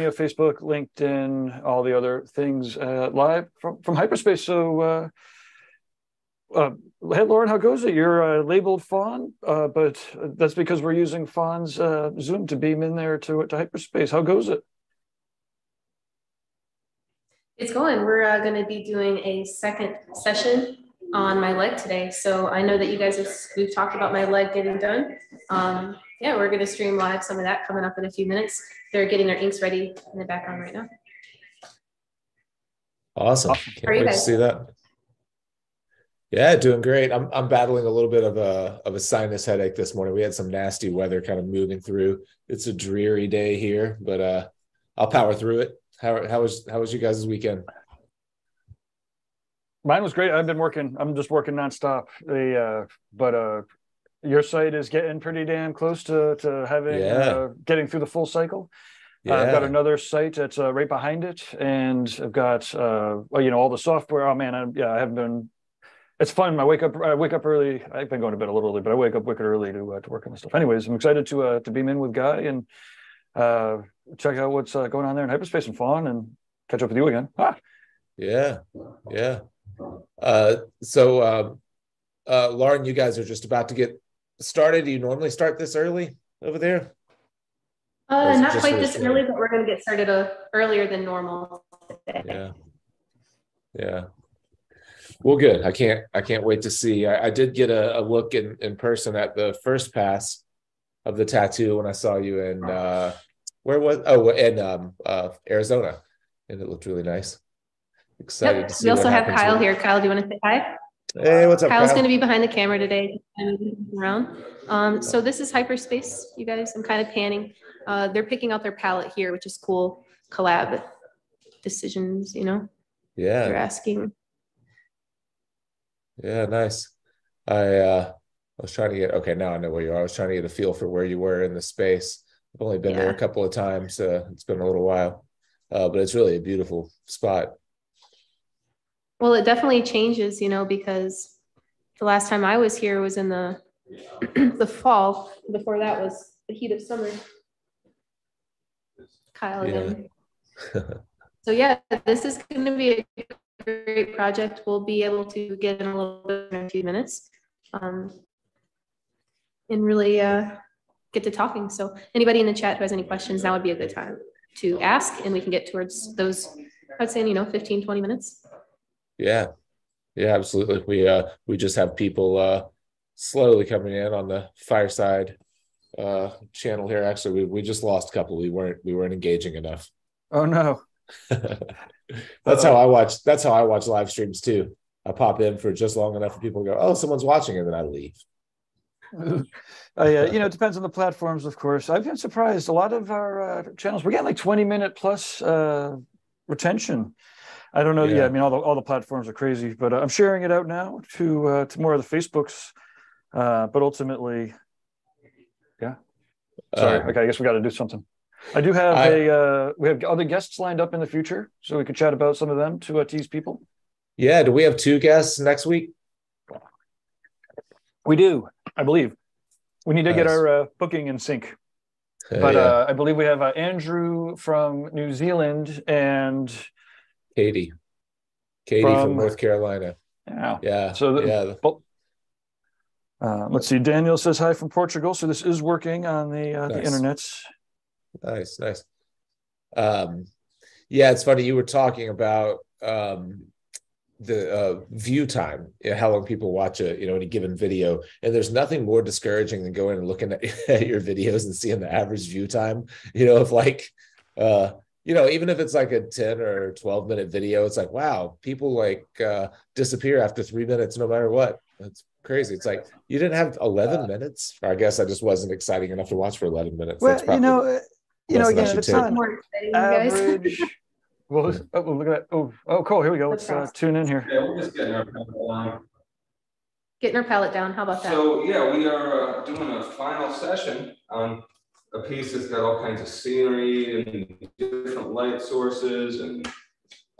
you know, Facebook, LinkedIn, all the other things uh, live from, from hyperspace. So, uh, uh, hey, Lauren, how goes it? You're uh, labeled Fawn, uh, but that's because we're using Fawn's uh, Zoom to beam in there to, to hyperspace. How goes it? It's going. We're going to be doing a second session on my leg today. So I know that you guys have, we've talked about my leg getting done. Um, yeah, we're going to stream live some of that coming up in a few minutes. They're getting their inks ready in the background right now. Awesome. Can't wait to see that. Yeah, doing great. I'm I'm battling a little bit of a of a sinus headache this morning. We had some nasty weather kind of moving through. It's a dreary day here, but uh I'll power through it. How how was how was you guys' weekend? Mine was great. I've been working. I'm just working nonstop. The uh, but uh, your site is getting pretty damn close to to having yeah. uh, getting through the full cycle. Yeah. Uh, I've got another site that's uh, right behind it, and I've got uh, well, you know all the software. Oh man, I, yeah, I haven't been it's fun. I wake up. I wake up early. I've been going to bed a little early, but I wake up wicked early to uh, to work on this stuff. Anyways, I'm excited to uh, to beam in with Guy and uh, check out what's uh, going on there in hyperspace and Fawn and catch up with you again. Ah. Yeah, yeah. Uh, so, um, uh, Lauren, you guys are just about to get started. Do you normally start this early over there? Uh, not quite this early, but we're going to get started uh, earlier than normal today. Yeah. Yeah. Well, good. I can't. I can't wait to see. I, I did get a, a, look in in person at the first pass of the tattoo when I saw you in uh, where was oh in um, uh, Arizona, and it looked really nice. Excited yep. to see. We also have Kyle here. Kyle, do you want to say hi? Hey, what's up? Kyle's Kyle? going to be behind the camera today, around. Um, so this is hyperspace, you guys. I'm kind of panning. Uh, they're picking out their palette here, which is cool. Collab decisions, you know. Yeah. They're asking yeah, nice. I uh I was trying to get okay, now I know where you are. I was trying to get a feel for where you were in the space. I've only been yeah. there a couple of times. Uh, it's been a little while. Uh, but it's really a beautiful spot. Well, it definitely changes, you know, because the last time I was here was in the the fall. Before that was the heat of summer. Kyle again. Yeah. so yeah, this is going to be a great project. We'll be able to get in a little bit in a few minutes um, and really uh, get to talking. So anybody in the chat who has any questions, now would be a good time to ask and we can get towards those, I'd say, in, you know, 15, 20 minutes. Yeah. Yeah, absolutely. We, uh, we just have people uh, slowly coming in on the fireside uh, channel here. Actually, we, we just lost a couple. We weren't, we weren't engaging enough. Oh no. that's how I watch. That's how I watch live streams too. I pop in for just long enough for people to go, "Oh, someone's watching," and then I leave. uh, yeah, you know, it depends on the platforms, of course. I've been surprised. A lot of our uh, channels, we're getting like 20 minute plus uh, retention. I don't know. Yeah. yeah. I mean, all the all the platforms are crazy, but uh, I'm sharing it out now to uh, to more of the Facebooks. Uh, but ultimately, yeah. Sorry. okay, I guess we got to do something. I do have I, a uh, we have other guests lined up in the future, so we could chat about some of them to uh, tease people. Yeah, do we have two guests next week? We do, I believe. We need to nice. get our uh, booking in sync. but yeah. uh, I believe we have uh, Andrew from New Zealand and Katie, Katie from, from North Carolina. Yeah, yeah. So the, yeah. Uh, let's see. Daniel says hi from Portugal. So this is working on the uh, nice. the internet. Nice, nice. Um, yeah, it's funny. You were talking about um, the uh, view time, you know, how long people watch a you know any given video, and there's nothing more discouraging than going and looking at, at your videos and seeing the average view time. You know, if like uh, you know, even if it's like a 10 or 12 minute video, it's like, wow, people like uh, disappear after three minutes no matter what. That's crazy. It's like you didn't have 11 uh, minutes. I guess I just wasn't exciting enough to watch for 11 minutes. Well, you know, you know, again, it's not more exciting, average. well, oh, look at that. Oh, oh, cool. Here we go. Let's uh, tune in here. Yeah, we're just getting our palette down. Getting our palette down. How about that? So, yeah, we are uh, doing a final session on a piece that's got all kinds of scenery and different light sources and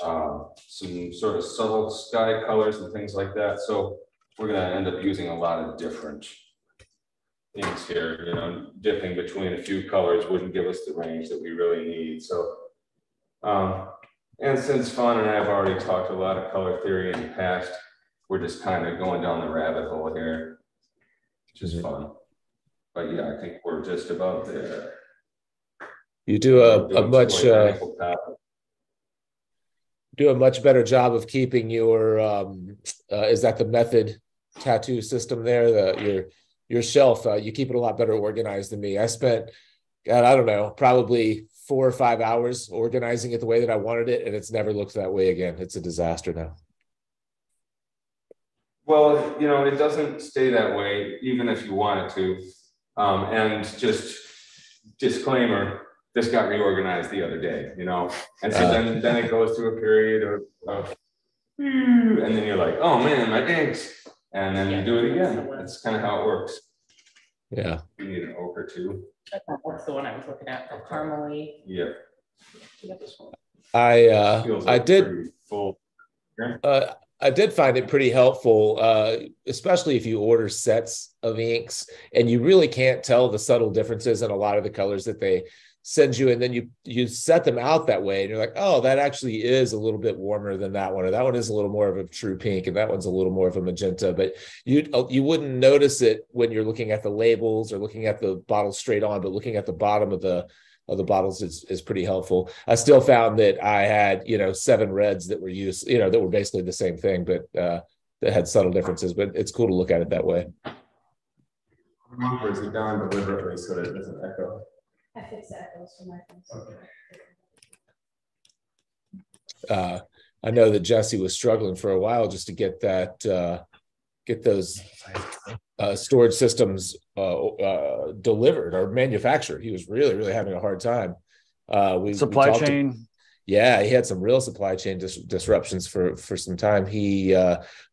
uh, some sort of subtle sky colors and things like that. So, we're going to end up using a lot of different things here, you know, dipping between a few colors wouldn't give us the range that we really need. So Um, and since Fawn and I have already talked a lot of color theory in the past, we're just kind of going down the rabbit hole here, which is fun. But yeah, I think we're just about there. You do a, a much uh, do a much better job of keeping your um, uh, is that the method tattoo system there? The your your shelf uh, you keep it a lot better organized than me. I spent god i don't know probably four or five hours organizing it the way that i wanted it and it's never looked that way again. It's a disaster now. Well you know it doesn't stay that way even if you want it to um, and just disclaimer this got reorganized the other day you know and so uh, then then it goes through a period of, of and then you're like oh man my inks and then you do it again. That's kind of how it works. Yeah. You need an oak or two. That's the one I was looking at, the caramely. Yeah. I uh, like I did full. Uh, I did find it pretty helpful, uh, especially if you order sets of inks and you really can't tell the subtle differences in a lot of the colors that they send you and then you you set them out that way and you're like oh that actually is a little bit warmer than that one or that one is a little more of a true pink and that one's a little more of a magenta but you uh, you wouldn't notice it when you're looking at the labels or looking at the bottle straight on but looking at the bottom of the of the bottles is, is pretty helpful i still found that i had you know seven reds that were used you know that were basically the same thing but uh that had subtle differences but it's cool to look at it that way or is it done deliberately so that it doesn't echo I fixed echoes for my phone. Okay. Uh, I know that Jesse was struggling for a while just to get that, uh, get those uh, storage systems uh, uh, delivered or manufactured. He was really, really having a hard time. Uh, we supply we chain. To, yeah, he had some real supply chain dis- disruptions for for some time. He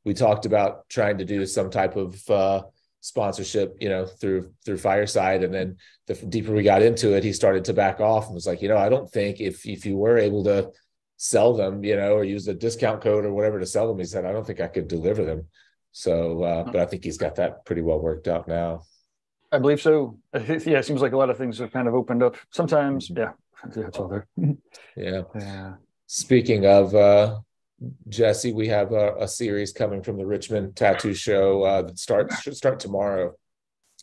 we talked about trying to do some type of sponsorship, you know, through through Fireside, and then the deeper we got into it, he started to back off and was like, you know, I don't think if if you were able to sell them, you know, or use a discount code or whatever to sell them, he said, I don't think I could deliver them. So, uh, but I think he's got that pretty well worked out now. I believe so. Yeah, it seems like a lot of things have kind of opened up. Sometimes, mm-hmm. yeah, it's all there. yeah. Yeah. Speaking of uh, Jesse, we have a, a, series coming from the Richmond Tattoo Show uh, that starts should start tomorrow.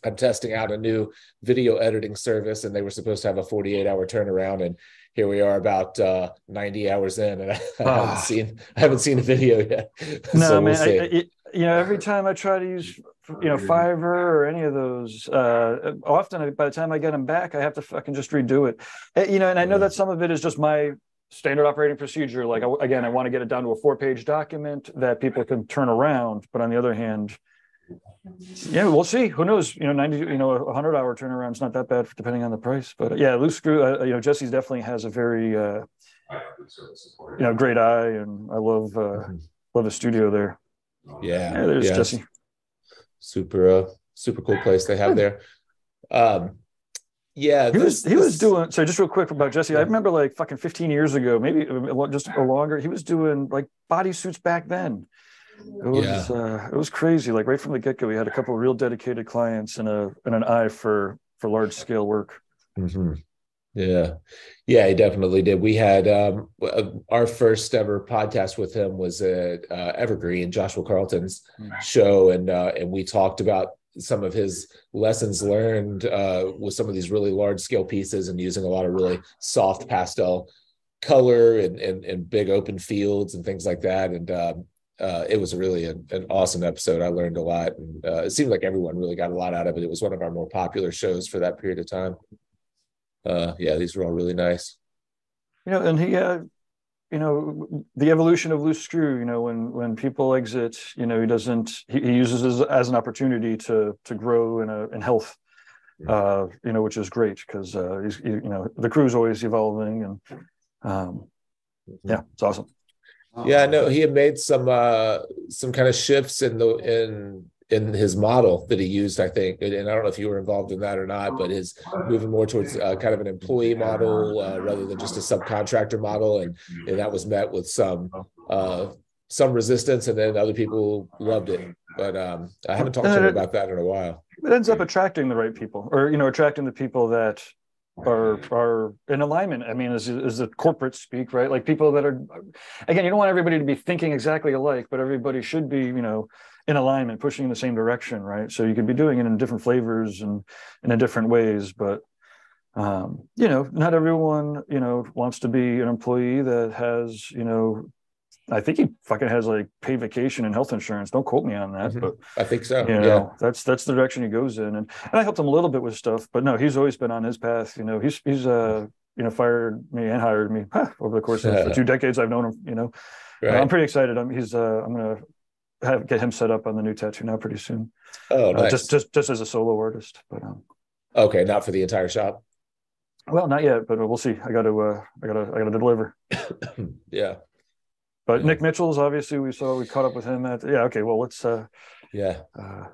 I'm testing out a new video editing service, and they were supposed to have a 48 hour turnaround, and here we are about uh, 90 hours in, and I, I haven't ah. seen I haven't seen a video yet. No, so man, we'll I, I, you know, every time I try to use you know Fiverr or any of those, uh, often by the time I get them back, I have to fucking just redo it. You know, and I know that some of it is just my standard operating procedure. Like again, I want to get it down to a four-page document that people can turn around. But on the other hand, yeah, we'll see. Who knows? You know, ninety, you know, a hundred-hour turnaround is not that bad depending on the price. But yeah, loose screw. Uh, you know, Jesse's definitely has a very, uh, you know, great eye, and I love uh, love the studio there. Yeah, yeah there's yeah. Jesse. Super, uh, super cool place they have there. Um, yeah, he was he was doing. So just real quick about Jesse, yeah. I remember like fucking 15 years ago, maybe just a longer. He was doing like bodysuits back then. It was yeah. uh, it was crazy. Like right from the get go, we had a couple of real dedicated clients and a and an eye for for large scale work. Mm-hmm. Yeah, yeah, he definitely did. We had um, uh, our first ever podcast with him was at uh, Evergreen, Joshua Carlton's mm-hmm. show, and uh, and we talked about some of his lessons learned uh, with some of these really large scale pieces and using a lot of really soft pastel color and, and, and big open fields and things like that. And um, uh, it was really a, an awesome episode. I learned a lot, and uh, it seemed like everyone really got a lot out of it. It was one of our more popular shows for that period of time. Uh, yeah, these were all really nice. You know, and he had you know the evolution of loose screw you know when when people exit you know he doesn't he, he uses as, as an opportunity to to grow in a in health uh you know which is great because uh he's you know the crew's always evolving and um mm-hmm. yeah it's awesome yeah no he had made some uh some kind of shifts in the in in his model that he used, I think, and I don't know if you were involved in that or not, but his moving more towards uh, kind of an employee model uh, rather than just a subcontractor model, and, and that was met with some uh, some resistance, and then other people loved it. But um, I haven't talked to him about that in a while. It ends up attracting the right people, or you know, attracting the people that are are in alignment. I mean, is is the corporate speak, right? Like people that are again, you don't want everybody to be thinking exactly alike, but everybody should be, you know, in alignment, pushing in the same direction, right? So you could be doing it in different flavors and, and in different ways, but um, you know, not everyone, you know, wants to be an employee that has, you know, I think he fucking has like paid vacation and health insurance. Don't quote me on that, mm-hmm. but I think so. You know, yeah, that's that's the direction he goes in, and, and I helped him a little bit with stuff, but no, he's always been on his path. You know, he's he's uh you know fired me and hired me huh, over the course of the two decades I've known him. You know, right. I'm pretty excited. I'm he's uh I'm gonna have get him set up on the new tattoo now pretty soon. Oh, nice. Uh, just just just as a solo artist, but um. Okay, not for the entire shop. Well, not yet, but we'll see. I got to uh I got to I got to deliver. yeah. But Nick Mitchell's obviously we saw we caught up with him at yeah okay well let's uh yeah uh,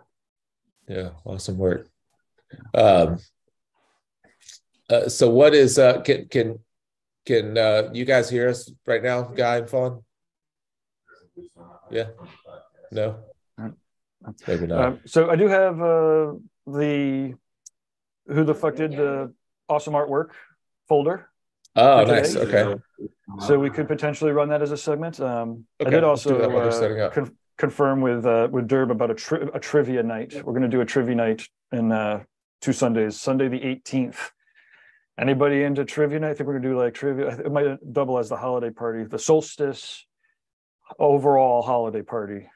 yeah awesome work um uh, so what is uh can can can uh you guys hear us right now guy and fawn yeah no maybe not um, so I do have uh the who the fuck did the awesome artwork folder Oh, nice. Okay. So we could potentially run that as a segment. Um, okay. I did also uh, con- confirm with uh, with Derb about a, tri- a trivia night. We're going to do a trivia night in uh, two Sundays. Sunday the 18th. Anybody into trivia night? I think we're going to do like trivia. It might double as the holiday party, the solstice overall holiday party.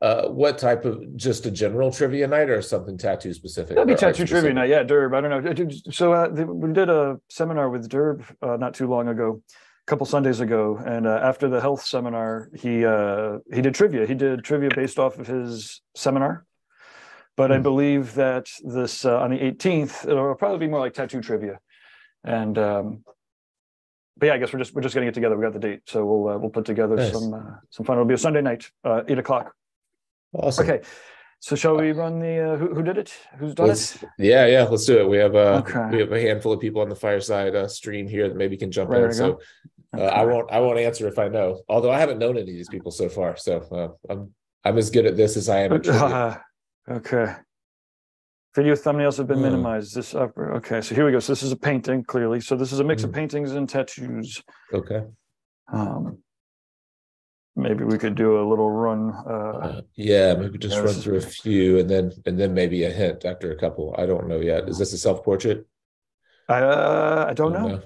Uh, what type of just a general trivia night or something tattoo specific? That'd be tattoo trivia night. Yeah, Derb. I don't know. So uh, we did a seminar with Derb uh, not too long ago, a couple Sundays ago, and uh, after the health seminar, he uh, he did trivia. He did trivia based off of his seminar. But mm. I hmm. believe that this uh, on the 18th, it'll probably be more like tattoo trivia, and um, but yeah, I guess we're just we're just getting it together. We got the date, so we'll we'll put together nice. some some fun. It'll be a Sunday night, eight o'clock. Awesome. Okay. So shall we run the uh, who, who did it? Who's done let's, it? Yeah, yeah, let's do it. We have uh okay. we have a handful of people on the fireside uh, stream here that maybe can jump right, in. So uh, okay. I won't I won't answer if I know. Although I haven't known any of these people so far, so uh, I'm I'm as good at this as I am. At okay. Video thumbnails have been hmm. minimized. This upper. Okay, so here we go. So this is a painting, clearly. So this is a mix mm. of hmm. paintings and tattoos. Okay. Um, maybe we could do a little run. Uh, uh, yeah, maybe just run through a few and then and then maybe a hint after a couple. I don't know yet. Is this a self portrait? Uh, I don't, know. know.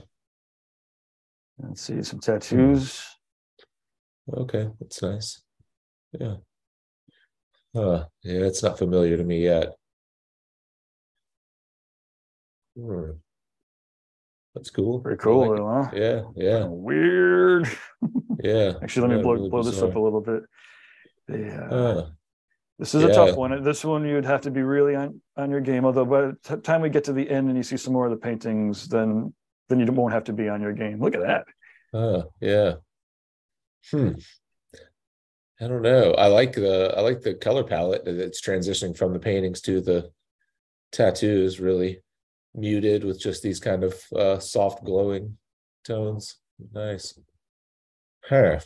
Let's see some tattoos. Okay, that's nice. Yeah. Uh, yeah, it's not familiar to me yet. Hmm. That's cool. Pretty cool, like huh? Yeah, yeah. Weird. yeah. Actually, let me blow, really blow this up a little bit. Yeah. Uh, this is yeah. a tough one. This one you'd have to be really on, on your game. Although by the time we get to the end and you see some more of the paintings, then then you won't have to be on your game. Look at that. Oh, yeah. Hmm. I don't know. I like the I like the color palette that's transitioning from the paintings to the tattoos really muted with just these kind of uh, soft glowing tones. Nice. Huh.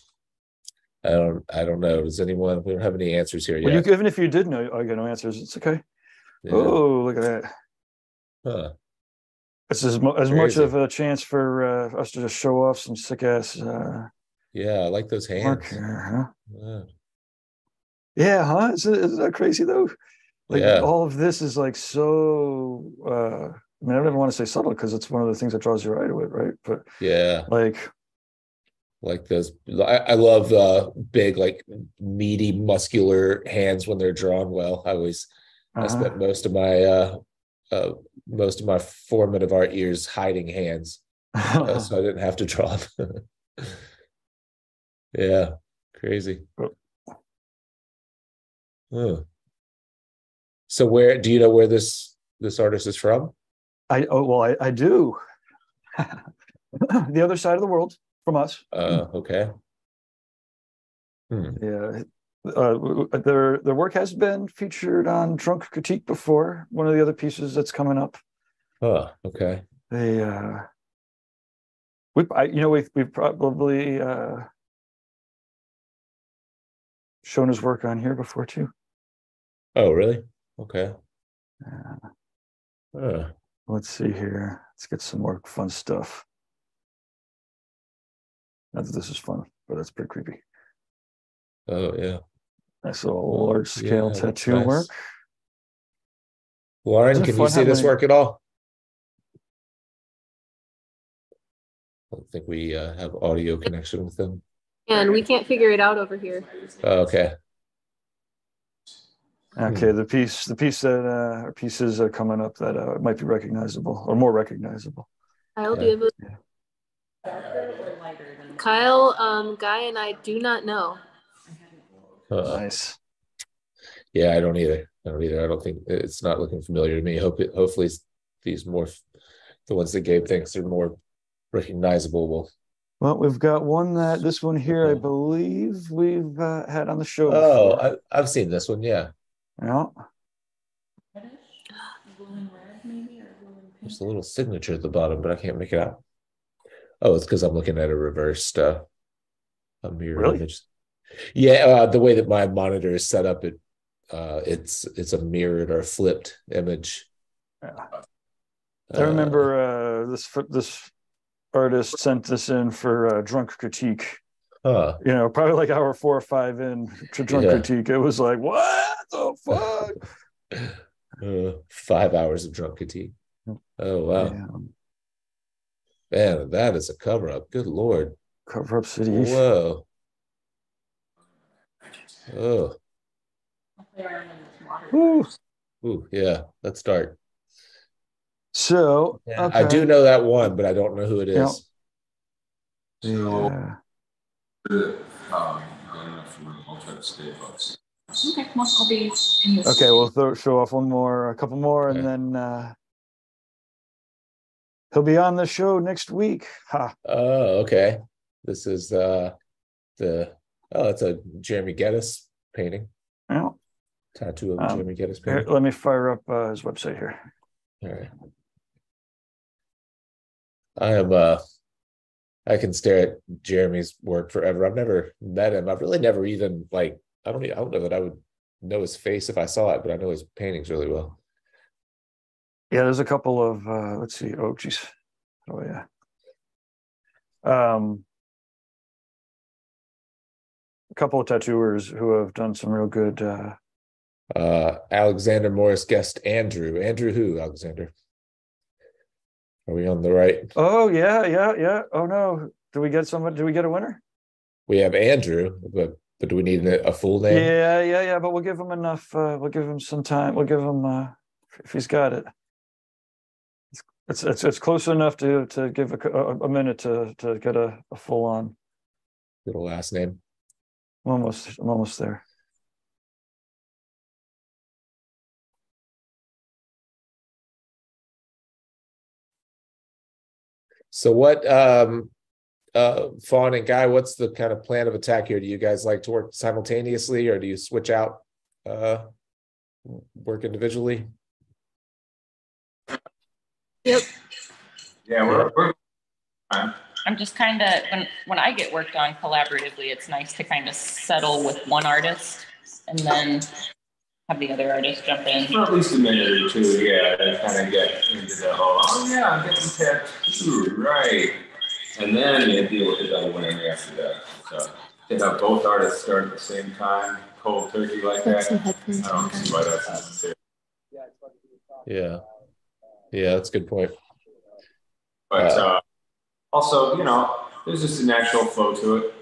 I don't. I don't know. Does anyone? We don't have any answers here well, yet. You, even if you did know, I got no answers. It's okay. Yeah. Oh, look at that. Huh. It's as, as much of a chance for uh, us to just show off some sick ass. Uh, yeah, I like those hands. Huh? Yeah. yeah, huh? Is, is that crazy though? Like yeah. all of this is like so uh I mean, I don't even want to say subtle because it's one of the things that draws your eye to it, right? But yeah, like like those I, I love uh big like meaty muscular hands when they're drawn well. I always uh-huh. I spent most of my uh uh most of my formative art years hiding hands. uh, so I didn't have to draw them. yeah, crazy. Oh. So where do you know where this this artist is from? I oh well, I, I do. the other side of the world from us. Uh, okay. Hmm. Yeah. Uh, their their work has been featured on Drunk Critique before. One of the other pieces that's coming up. Oh, okay. They, uh, we, I, you know, we've we've probably uh, shown his work on here before too. Oh, really? Okay. Uh, let's see here. Let's get some more fun stuff. Not that this is fun, but that's pretty creepy. Oh yeah. Nice little large scale Yeah, tattoo nice. work. Lauren, can you fun see this having- work at all? I don't think we uh, have audio connection with them. And we can't figure it out over here. Oh, okay. Okay, the piece, the piece that uh, or pieces are coming up that uh, might be recognizable or more recognizable. Kyle, do Yeah. you have a- Darker or lighter than? Kyle, um, Guy and I do not know. Uh, Nice. yeah, I don't either. I don't either. I don't think it's not looking familiar to me. Hope it, hopefully these more, the ones that Gabe thinks are more recognizable will Well, we've got one that this one here, I believe we've uh, had on the show. Oh, before. I, I've seen this one. Yeah, yeah. Reddish? Blue and red maybe, or blue and pink? there's a little signature at the bottom, but I can't make it out. Oh, it's because I'm looking at a reversed, uh, a mirror Really? image. Yeah, uh, the way that my monitor is set up, it, uh, it's it's a mirrored or flipped image. Yeah. Uh, I remember uh, this this artist sent this in for uh, drunk critique. Huh. You know, probably like hour four or five in to drunk Yeah. critique. It was like, what the fuck? Uh, five hours of drunk critique. Oh wow, Damn. man, that is a cover up. Good lord. Cover up city. Whoa. Oh, I'll play around in this water. Woo. ooh, yeah. That's dark. So Yeah, okay. I do know that one, but I don't know who it is. Yeah. is. Yeah. Um, good enough for. I'll try to stay close. Okay, well, I'll be in this. Okay, we'll throw, show off one more, a couple more, and then uh, he'll be on the show next week. Ha. Oh, okay. This is uh the oh, it's a Jeremy Geddes painting. Yeah. Tattoo of Um, Jeremy Geddes Here, let me fire up uh, his website here. All right. I am uh I can stare at Jeremy's work forever. I've never met him. I've really never even like I don't I don't know that I would know his face if I saw it, but I know his paintings really well. Yeah, there's a couple of uh, let's see. Oh, geez. Oh yeah. Um, a couple of tattooers who have done some real good. Uh, Uh Alexander Morris guest Andrew. Andrew who, Alexander? Are we on the right? oh yeah, yeah, yeah. Oh no, do we get someone? Do we get a winner? We have Andrew, but but do we need a, full name? Yeah, yeah, yeah. But we'll give him enough. Uh, we'll give him some time. We'll give him uh, if he's got it. It's it's it's, close enough to to give a, a minute to to get a, a full on. A last name. I'm almost I'm almost there. So what um uh Fawn and Guy, what's the kind of plan of attack here? Do you guys like to work simultaneously or do you switch out uh work individually? Yep. Yeah, we're, we're I'm just kind of, when, when I get worked on collaboratively, it's nice to kind of settle with one artist and then have the other artists jump in. for at least a minute or two, yeah, to kind of get into the whole, oh yeah, I'm getting tattooed, right? And then you deal with the double whammy after that. So to have both artists start at the same time, cold turkey like Put that, I don't see why that's necessary. Yeah. Yeah, that's a good point. But uh, also, you know, there's just a natural flow to it.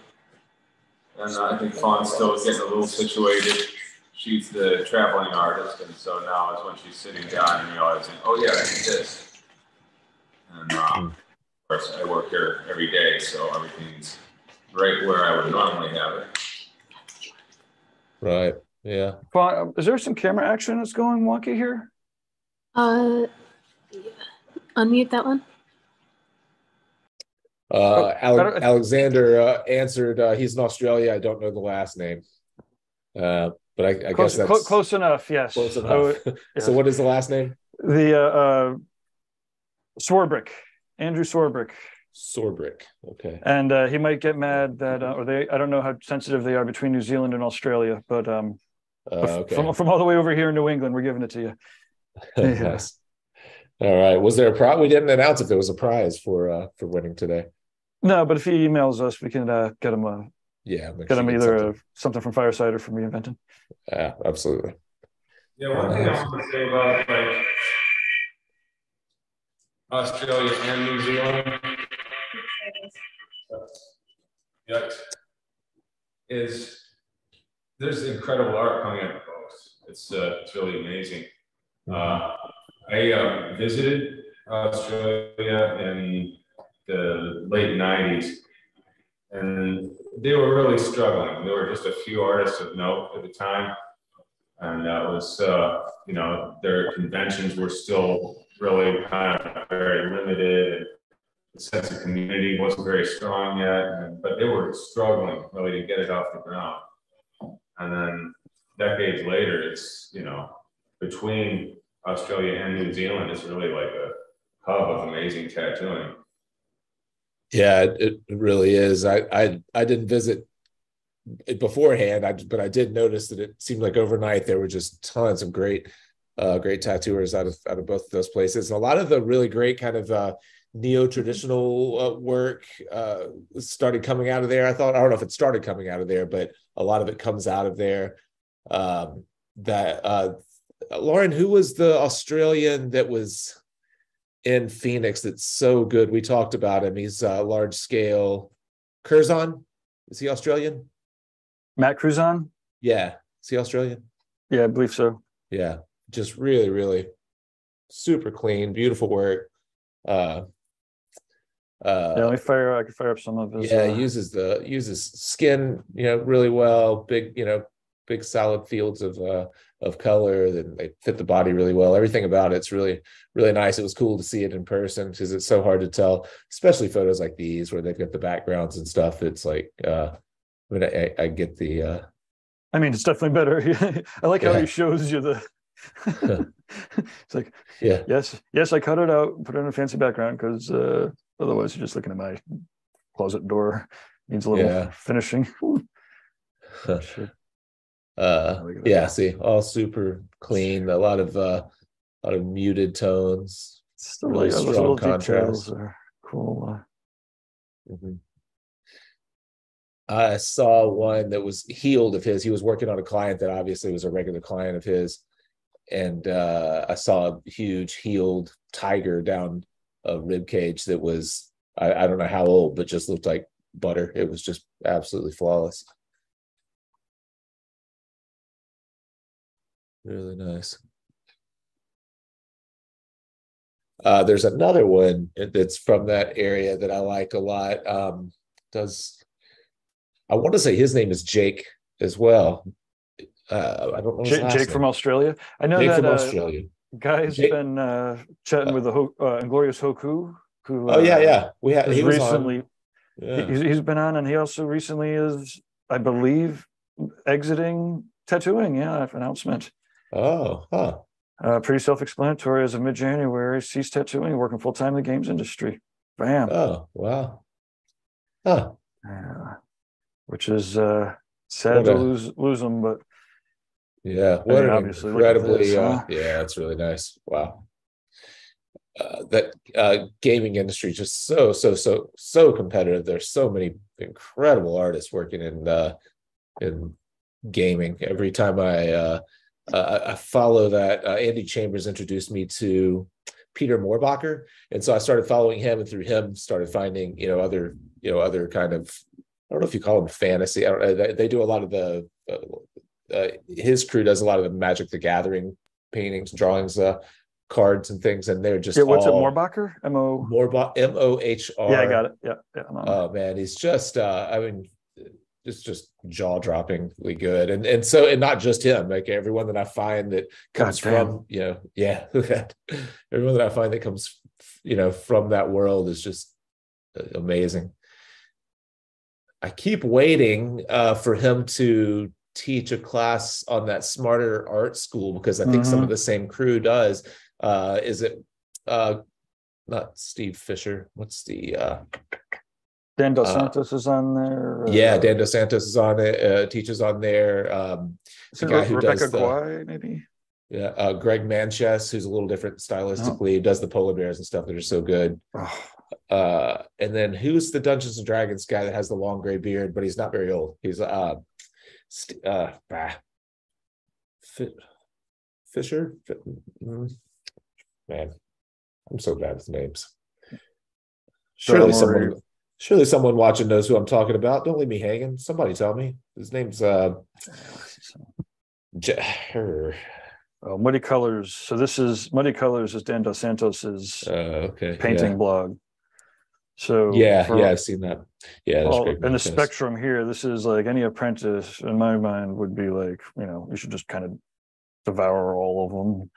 And uh, I think Fawn's still getting a little situated. She's the traveling artist, and so now is when she's sitting down and realizing, oh yeah, I need this. And um, of course, I work here every day, so everything's right where I would normally have it. Right. Yeah. Fawn, Is there some camera action that's going wonky here? Uh, yeah. unmute that one. Uh I Ale- Alexander uh, answered uh he's in Australia. I don't know the last name. Uh but I, I Close, guess that's clo- close enough. Yes. close enough. yes. so what is the last name? the uh, uh, Swarbrick, Andrew Swarbrick, Sorbrick. Okay. and uh, he might get mad that, uh, or they, I don't know how sensitive they are between New Zealand and Australia, but um, Uh, okay. from from all the way over here in New England, we're giving it to you. Nice. All right. Was there a prize? We didn't announce if there was a prize for uh for winning today. No, but if he emails us, we can uh, get him a yeah, get him either something. A, something from Fireside or from Reinventing. Yeah, absolutely. Yeah, one thing I want to say about like Australia and New Zealand. Yep. Is there's incredible art coming out of both. It's uh, it's really amazing. Uh, I uh, visited Australia in the late '90s, and they were really struggling. There were just a few artists of note at the time, and that was, uh, you know, their conventions were still really kind of very limited. The sense of community wasn't very strong yet, but they were struggling really to get it off the ground. And then decades later, it's, you know, between Australia and New Zealand, it's really like a hub of amazing tattooing. Yeah, it, really is. I, I I didn't visit it beforehand, I, but I did notice that it seemed like overnight there were just tons of great, uh, great tattooers out of out of both of those places. And a lot of the really great kind of uh, neo traditional uh, work uh, started coming out of there. I thought I don't know if it started coming out of there, but a lot of it comes out of there. Um, that uh, Lauren, who was the Australian that was in Phoenix that's so good? We talked about him. He's uh, large scale. Curzon, is he Australian? Matt Curzon? Yeah. Is he Australian? Yeah, I believe so. Yeah. Just really, really super clean, beautiful work. Uh uh yeah, let me fire I can fire up some of his yeah, uh, uses the uses skin, you know, really well, big, you know, big solid fields of uh of color that they fit the body really well. Everything about it's really, really nice. It was cool to see it in person because it's so hard to tell, especially photos like these where they've got the backgrounds and stuff. It's like uh I mean, I, I get the. uh I mean, it's definitely better. I like yeah. how he shows you the. it's like, yeah, yes, yes, I cut it out, put it in a fancy background because uh, otherwise you're just looking at my closet door. Needs a little yeah. finishing. Uh, yeah, see, all super clean. A lot of uh, a lot of muted tones. Still really like, strong contrast. Are cool. Uh, mm-hmm. I saw one that was healed of his. He was working on a client that obviously was a regular client of his. And uh, I saw a huge healed tiger down a rib cage that was, I, I don't know how old, but just looked like butter. It was just absolutely flawless. Really nice. Uh, there's another one that's from that area that I like a lot. Um, does I want to say his name is Jake as well. Uh, I don't know. Jake, Jake from Australia. I know Jake that from uh, Australia. Guy's Jake, been uh, chatting with the Ho- uh, Inglorious Hoku. Who? Oh yeah, uh, yeah. We had he recently. Yeah. He's, he's been on, and he also recently is, I believe, exiting tattooing. Yeah, announcement. Oh, huh. Uh, pretty self-explanatory. As of mid-January, ceased tattooing, working full-time in the games industry. Bam. Oh, wow. Huh. Yeah which is uh, sad to lose lose them. But yeah, what I mean, obviously incredibly, this, uh, huh? yeah, that's really nice. Wow. Uh, that uh, gaming industry just so so so so competitive. There's so many incredible artists working in uh, in gaming. Every time I uh, uh, I follow that, uh, Andy Chambers introduced me to Peter Mohrbacher, and so I started following him, and through him started finding you know other you know other kind of I don't know if you call them fantasy. I don't They, they do a lot of the. Uh, uh, his crew does a lot of the Magic the Gathering paintings, drawings, uh, cards, and things, and they're just. Yeah, what's all, it? Mohrbacher? M O. Morbach. M O H R. Yeah, I got it. Yeah, yeah. Oh man, he's just. uh I mean, it's just jaw droppingly good, and and so and not just him. Like everyone that I find that comes from, you know, yeah, everyone that I find that comes, you know, from that world is just uh, amazing. I keep waiting uh, for him to teach a class on that smarter art school because I think mm-hmm. some of the same crew does. Uh, is it uh, not Steve Fisher? What's the uh, Dan Dos uh, Santos is on there. Yeah, Dan Dos Santos is on it. Uh, teaches on there. Um, the guy who Rebecca does the, Guay, maybe. Yeah, uh, Greg Manchess, who's a little different stylistically, oh. does the polar bears and stuff that are so good. Oh. Uh, and then who's the Dungeons and Dragons guy that has the long gray beard, but he's not very old. He's uh, uh, bah. Fischer. Mm-hmm. Man, I'm so bad with names. Surely someone, surely someone watching knows who I'm talking about. Don't leave me hanging. Somebody tell me. His name's uh, J- uh, Muddy Colors. So this is Muddy Colors is Dan Dos Santos's uh, okay. painting yeah. blog. So yeah, for, yeah, I've seen that. Yeah, that's great. And the spectrum here, this is like any apprentice in my mind would be like, you know, you should just kind of devour all of them.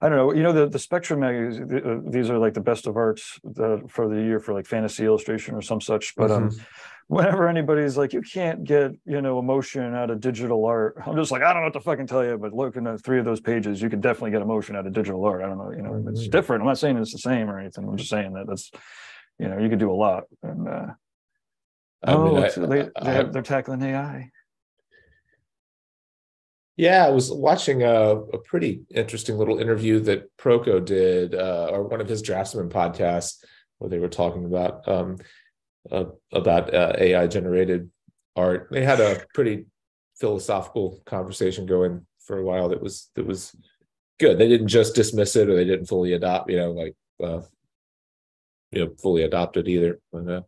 I don't know. You know, the, the Spectrum magazine, uh, these are like the best of arts the, for the year for like fantasy illustration or some such. But um, mm-hmm. um, whenever anybody's like, you can't get, you know, emotion out of digital art, I'm just like, I don't know what to fucking tell you, but looking at three of those pages, you can definitely get emotion out of digital art. I don't know, you know, mm-hmm. it's different. I'm not saying it's the same or anything. I'm just saying that that's, you know, you could do a lot. And, uh, I oh, mean, I, they, I, they're tackling AI. Yeah, I was watching a, a pretty interesting little interview that Proko did, uh, or one of his draftsman podcasts, where they were talking about um, uh, about uh, AI generated art. They had a pretty philosophical conversation going for a while. That was that was good. They didn't just dismiss it, or they didn't fully adopt. You know, like uh, you know, fully adopt it either. But, uh,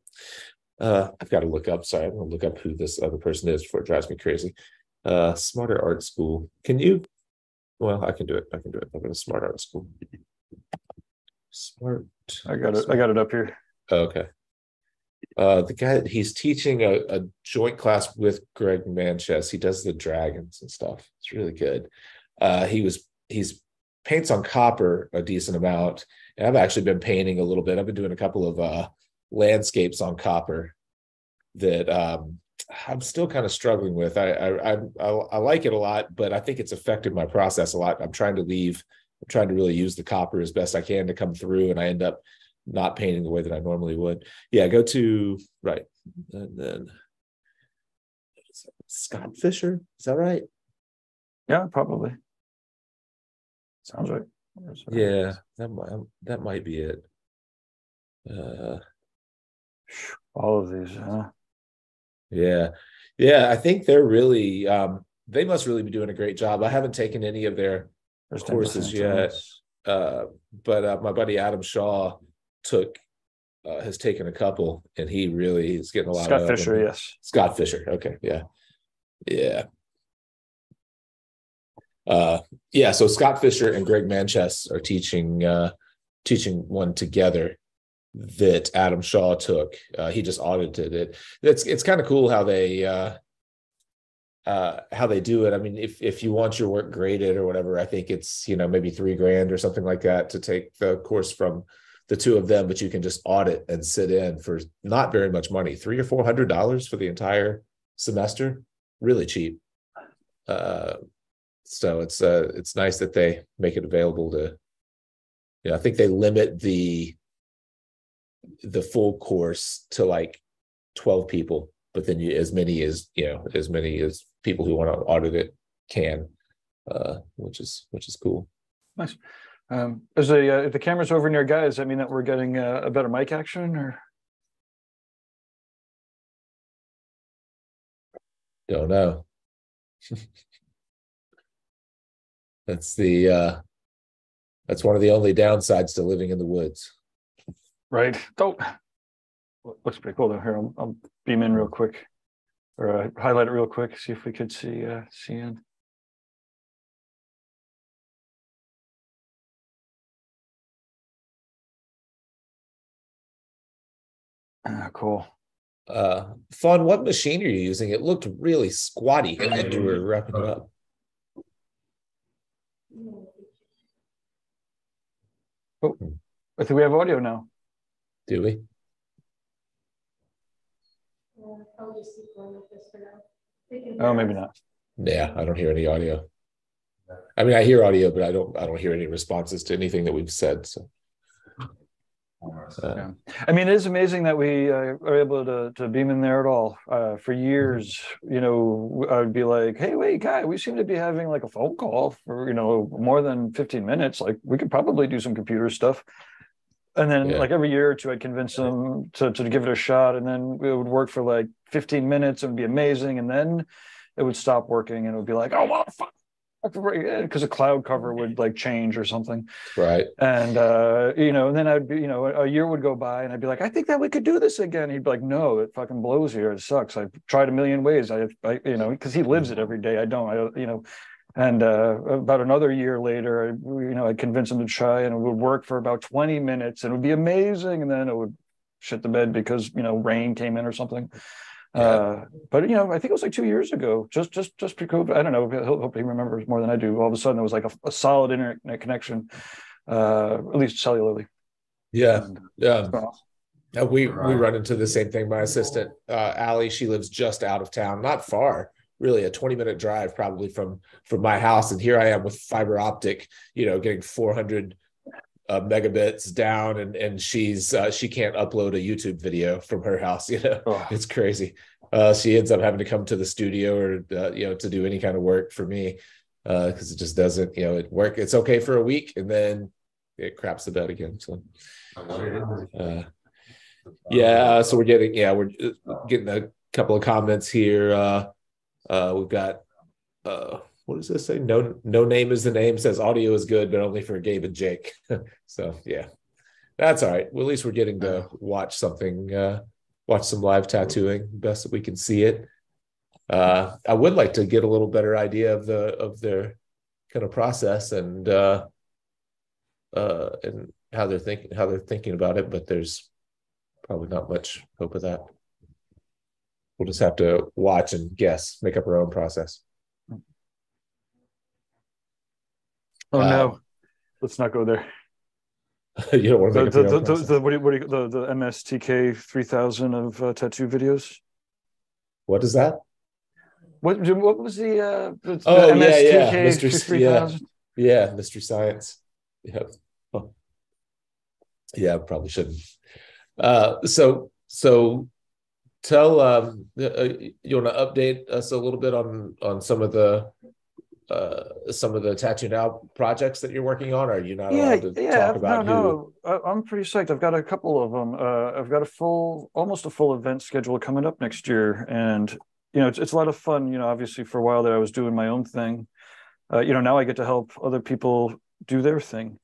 uh, I've got to look up. Sorry, I'm to look up who this other person is before it drives me crazy. Uh, Smarter Art School. Can you? Well, I can do it. I can do it. I'm going to Smart Art School. Smart. I got it. I got it up here. Okay. Uh, the guy he's teaching a, a joint class with Greg Manchess. He does the dragons and stuff. It's really good. Uh, he was he's paints on copper a decent amount. And I've actually been painting a little bit. I've been doing a couple of uh, landscapes on copper that um, I'm still kind of struggling with. I, I I I like it a lot, but I think it's affected my process a lot. I'm trying to leave. I'm trying to really use the copper as best I can to come through, and I end up not painting the way that I normally would. Yeah, go to right, and then Scott Fischer. Is that right? Yeah, probably. Sounds right. Yeah, that might that might be it. Uh, all of these, huh? Yeah. Yeah. I think they're really, um, they must really be doing a great job. I haven't taken any of their courses yet. Uh, but uh, my buddy Adam Shaw took, uh, has taken a couple and he really is getting a lot Scott of Fischer, yes. Scott Fischer. Okay. Yeah. Yeah. Uh, yeah. So Scott Fischer and Greg Manchess are teaching, uh, teaching one together that Adam Shaw took. Uh, he just audited it. It's it's kind of cool how they uh, uh, how they do it. I mean, if if you want your work graded or whatever, I think it's you know maybe three grand or something like that to take the course from the two of them. But you can just audit and sit in for not very much money, three or four hundred dollars for the entire semester. Really cheap. Uh, so it's uh, it's nice that they make it available to. You know, I think they limit the the full course to like 12 people but then you as many as you know as many as people who want to audit it can uh which is which is cool. Nice. Um is the uh, the cameras over near guys that mean that we're getting uh, a better mic action or? Don't know. That's the uh that's one of the only downsides to living in the woods right? Don't. Looks pretty cool though. Here, I'll, I'll beam in real quick, or uh, highlight it real quick. See if we could see uh, see in. Ah, cool. Uh, fun. What machine are you using? It looked really squatty when you were wrapping it up. Oh, I think we have audio now. Do we? Oh, maybe not. Yeah, I don't hear any audio. I mean, I hear audio, but I don't. I don't hear any responses to anything that we've said. So, yeah. I mean, it is amazing that we uh, are able to to beam in there at all. Uh, for years, you know, I would be like, "Hey, wait, guy, we seem to be having like a phone call for you know more than fifteen minutes. Like, we could probably do some computer stuff." And then, yeah. like every year or two, I'd convince them to to give it a shot, and then it would work for like fifteen minutes. It would be amazing, and then it would stop working, and it would be like, "Oh, well, fuck." because a cloud cover would like change or something. Right. And uh, you know, and then I'd be, you know, a year would go by and I'd be like, I think that we could do this again. He'd be like, No, it fucking blows here. It sucks. I've tried a million ways. I, I you know, because he lives it every day. I don't. I, you know. And uh, about another year later, I, you know, I convinced him to try, and it would work for about 20 minutes, and it would be amazing. And then it would shit the bed because you know rain came in or something. Yeah. Uh, but you know, I think it was like two years ago, just just just pre-COVID. I don't know. I hope he remembers more than I do. All of a sudden, there was like a, a solid internet connection, uh, at least cellularly. Yeah, and, yeah. Uh, we we run into the same thing. My assistant, uh, Allie, she lives just out of town, not far, really, a twenty minute drive probably from from my house, and here I am with fiber optic, you know, getting four hundred uh, megabits down and and she's uh, she can't upload a youtube video from her house you know oh. it's crazy. Uh, she ends up having to come to the studio or uh, you know to do any kind of work for me because uh, it just doesn't you know it work it's okay for a week and then it craps the bed again so. Uh, yeah so we're getting yeah we're getting a couple of comments here we've got uh, what does this say? No, no name is the name. Says audio is good, but only for Gabe and Jake. so yeah, that's all right. Well, at least we're getting to watch something, uh, watch some live tattooing. Best that we can see it. Uh, I would like to get a little better idea of the of their kind of process and uh, uh, and how they're thinking how they're thinking about it. But there's probably not much hope of that. We'll just have to watch and guess, make up our own process. Oh um, no, let's not go there. you don't want to the, the, the, the, what do you, what do you, the the MSTK three thousand of uh, tattoo videos. What is that? What what was the uh the, oh the yeah yeah mystery 3000? yeah yeah mystery science yeah oh. yeah probably shouldn't uh so so tell um uh, you want to update us a little bit on on some of the uh, some of the tattoo now projects that you're working on? Are you not yeah, allowed to yeah, talk about no, no. I'm pretty psyched. I've got a couple of them. Uh, I've got a full, almost a full event schedule coming up next year, and you know, it's it's a lot of fun. You know, obviously for a while there, I was doing my own thing. Uh, you know, now I get to help other people do their thing.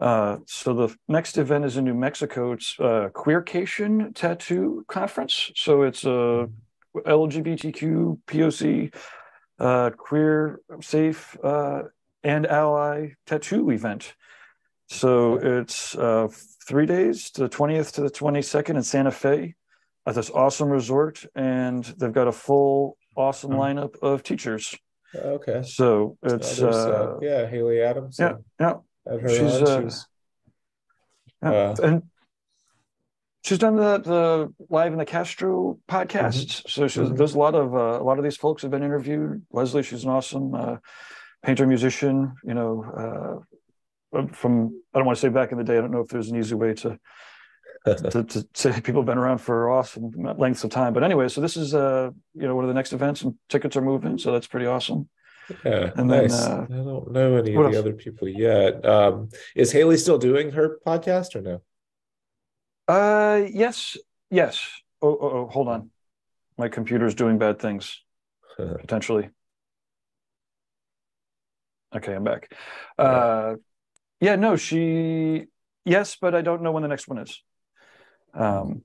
Uh, so the next event is in New Mexico. It's uh, Queercation Tattoo Conference. So it's a LGBTQ POC uh, queer, safe, uh, and ally tattoo event. So it's uh, three days to the 20th to the 22nd in Santa Fe at this awesome resort. And they've got a full, awesome mm-hmm. lineup of teachers. Okay. So it's, uh, yeah, Haley Adams. Yeah. Yeah. She's, uh, she's uh, and she's done the the live in the Castro podcast. Mm-hmm. So she's, mm-hmm. there's a lot of uh, a lot of these folks have been interviewed. Leslie, she's an awesome uh, painter musician. You know, uh, from I don't want to say back in the day. I don't know if there's an easy way to. to, to, say people have been around for awesome lengths of time, but anyway, so this is uh you know one of the next events, and tickets are moving, so that's pretty awesome. Yeah, and nice. Then, uh, I don't know any of the else? other people yet. Um, is Haley still doing her podcast or no? Uh, yes, yes. Oh, oh, oh hold on. My computer's doing bad things potentially. Okay, I'm back. Uh, yeah, no, she. Yes, but I don't know when the next one is. Um,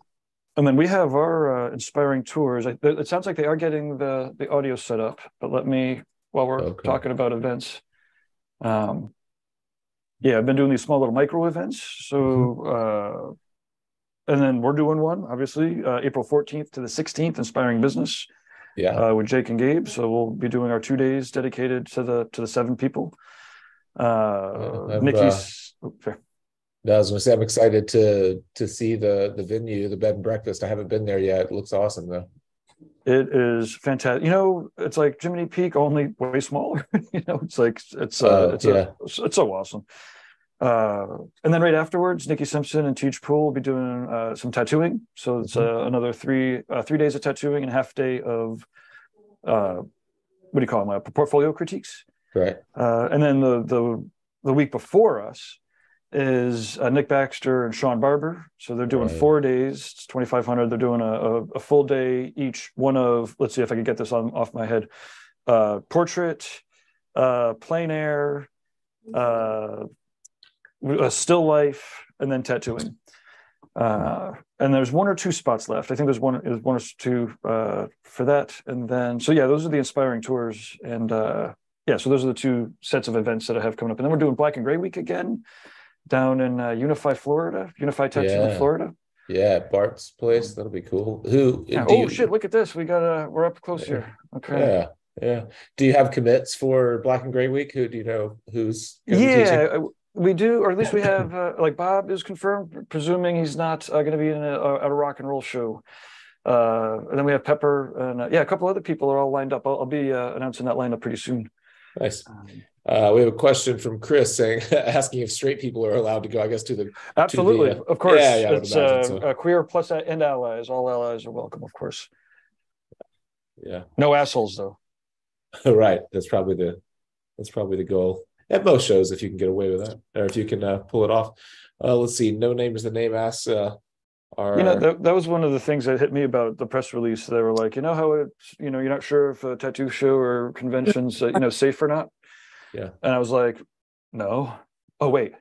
and then we have our uh, inspiring tours. I, it sounds like they are getting the the audio set up, but let me while we're okay. talking about events. Um, yeah, I've been doing these small little micro events. So mm-hmm. uh, and then we're doing one, obviously, uh, April 14th to the 16th, Inspiring Business. Yeah. Uh, with Jake and Gabe. So we'll be doing our two days dedicated to the to the seven people. Uh, Nikki's. Uh, oh, I was going to say I'm excited to to see the the venue, the bed and breakfast. I haven't been there yet. It looks awesome though. It is fantastic. You know, it's like Jiminy Peak, only way smaller. you know, it's like it's uh, uh it's yeah. A, it's so awesome. Uh, and then right afterwards, Nikki Simpson and Teach Pool will be doing uh, some tattooing. So it's uh, another three uh, three days of tattooing and half day of uh, what do you call them? Uh, portfolio critiques. Right. Uh, and then the the the week before us is uh, Nick Baxter and Shawn Barber. So they're doing right. four days. It's twenty five hundred. They're doing a, a, a, full day each. One of let's see if I can get this on off my head. Uh, portrait, uh, plein air, uh, a still life, and then tattooing. Uh, and there's one or two spots left. I think there's one is one or two uh, for that. And then so yeah, those are the inspiring tours. And uh, yeah, so those are the two sets of events that I have coming up. And then we're doing Black and Gray Week again down in uh, Unify, Florida, Unify Tattoo yeah. Florida. Yeah, Bart's place. That'll be cool. Who? Yeah. Oh you... shit! Look at this. We got a. We're up close yeah. here. Okay. Yeah. Yeah. Do you have commits for Black and Gray Week? Who do you know? Who's? Yeah, we do, or at least we have. Uh, like Bob is confirmed, presuming he's not uh, going to be in a, a, rock and roll show. Uh, and then we have Pepper and uh, yeah, a couple other people are all lined up. I'll, I'll be uh, announcing that lineup pretty soon. Nice. Uh, we have a question from Chris saying, asking if straight people are allowed to go. I guess to the absolutely, to the, uh, of course. Yeah, yeah, it's uh, so. uh, queer plus and allies. All allies are welcome, of course. Yeah. No assholes though. right. That's probably the that's probably the goal at most shows if you can get away with that or if you can uh, pull it off. Uh, let's see. No name is the name asks. Uh, are... You know, that, that was one of the things that hit me about the press release. They were like, you know how it's, you know, you're not sure if a tattoo show or conventions, uh, you know, safe or not. Yeah. And I was like, no. Oh, wait.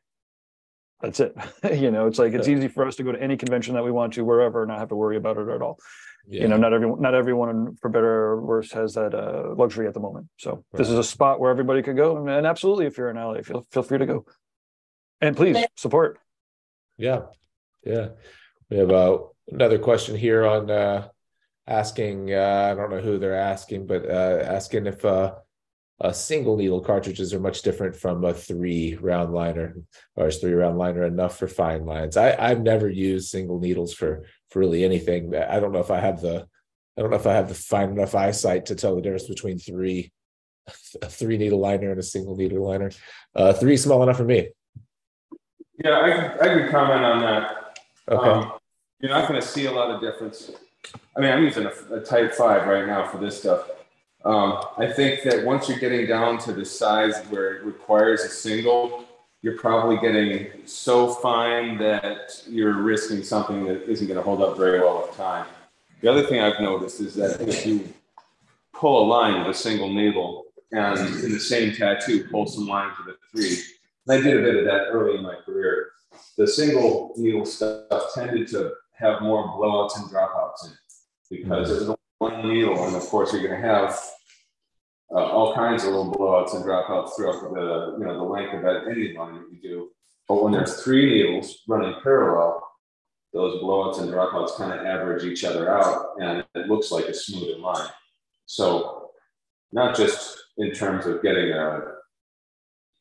That's it. you know, it's like it's yeah. easy for us to go to any convention that we want to, wherever, and not have to worry about it at all. Yeah. You know, not everyone, not everyone, for better or worse, has that uh, luxury at the moment. So right. this is a spot where everybody could go, and, and absolutely, if you're in LA, feel feel free to go, and please support. Yeah, yeah. We have uh, another question here on uh, asking. Uh, I don't know who they're asking, but uh, asking if uh, a single needle cartridges are much different from a three round liner or is three round liner enough for fine lines? I, i've never used single needles for for really anything. I don't know if i have the i don't know if i have the fine enough eyesight to tell the difference between three a three needle liner and a single needle liner. Uh three small enough for me. Yeah i can, I can comment on that. Okay. Um, you're not going to see a lot of difference. I mean i'm using a, a type five right now for this stuff um, I think that once you're getting down to the size where it requires a single, you're probably getting so fine that you're risking something that isn't going to hold up very well with time. The other thing I've noticed is that if you pull a line with a single needle and in the same tattoo, pull some line to the three, I did a bit of that early in my career, the single needle stuff tended to have more blowouts and dropouts in it because it was one needle, and of course you're going to have uh, all kinds of little blowouts and dropouts throughout the you know the length of that any line that you do. But when there's three needles running parallel, those blowouts and dropouts kind of average each other out, and it looks like a smoother line. So not just in terms of getting a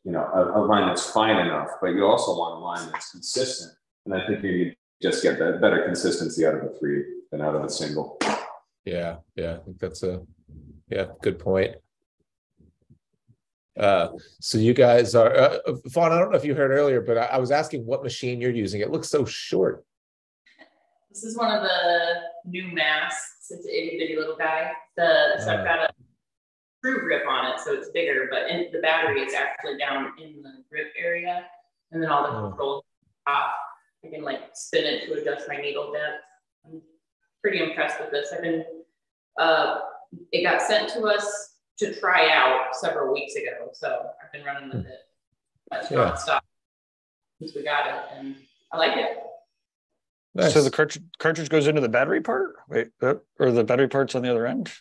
you know a, a line that's fine enough, but you also want a line that's consistent. And I think you just get that better consistency out of a three than out of a single. Yeah, yeah, I think that's a yeah good point. Uh, so you guys are uh, Fawn. I don't know if you heard earlier, but I, I, was asking what machine you're using. It looks so short. This is one of the new masks. It's an itty bitty little guy. The so I've uh. got a screw grip on it, so it's bigger. But in, the battery is actually down in the grip area, and then all the oh. controls top. I can like spin it to adjust my needle depth. I'm pretty impressed with this. I've been. Uh, it got sent to us to try out several weeks ago. So I've been running with it uh, yeah. nonstop since we got it, and I like it. Nice. So the cartridge cartridge goes into the battery part, wait, uh, or the battery parts on the other end.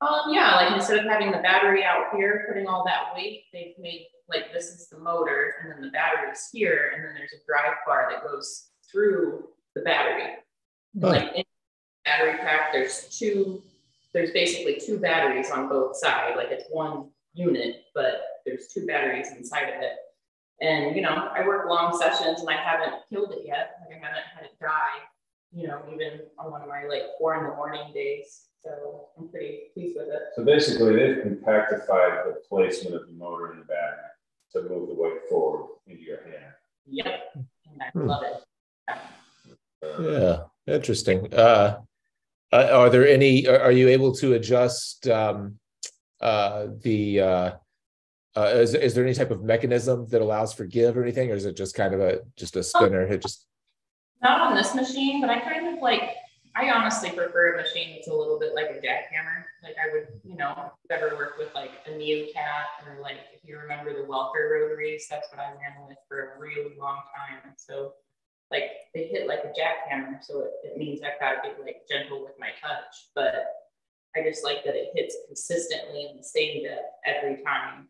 Um, yeah, like instead of having the battery out here, putting all that weight, they've made like this is the motor, and then the battery is here, and then there's a drive bar that goes through the battery. Oh. Like in battery pack, there's two there's basically two batteries on both sides. Like it's one unit, but there's two batteries inside of it. And you know, I work long sessions and I haven't killed it yet. Like I haven't had it die, you know, even on one of my like four in the morning days. So I'm pretty pleased with it. So basically they've compactified the placement of the motor in the battery. to move the weight forward into your hand. Yep, and I hmm. love it. Yeah, interesting. Uh, uh, are there any? Are, you able to adjust um, uh, the? Uh, uh, is is there any type of mechanism that allows for give or anything, or is it just kind of a just a spinner? It just not on this machine, but I kind of like. I honestly prefer a machine that's a little bit like a jackhammer. Like I would, you know, ever work with like a Neotat or like if you remember the Welker rotaries, that's what I ran with for a really long time. So like they hit like a jackhammer, so it, it means I've got to be like gentle with my touch. But I just like that it hits consistently in the same depth every time.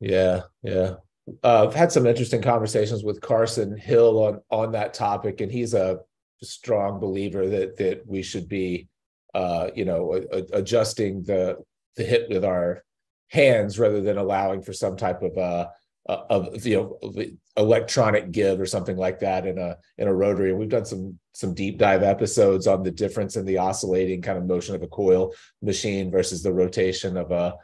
Yeah, yeah. Uh, I've had some interesting conversations with Carson Hill on on that topic, and he's a strong believer that that we should be, uh, you know, a, a, adjusting the the hit with our hands rather than allowing for some type of uh, uh, of you know electronic give or something like that in a in a rotary. And we've done some some deep dive episodes on the difference in the oscillating kind of motion of a coil machine versus the rotation of a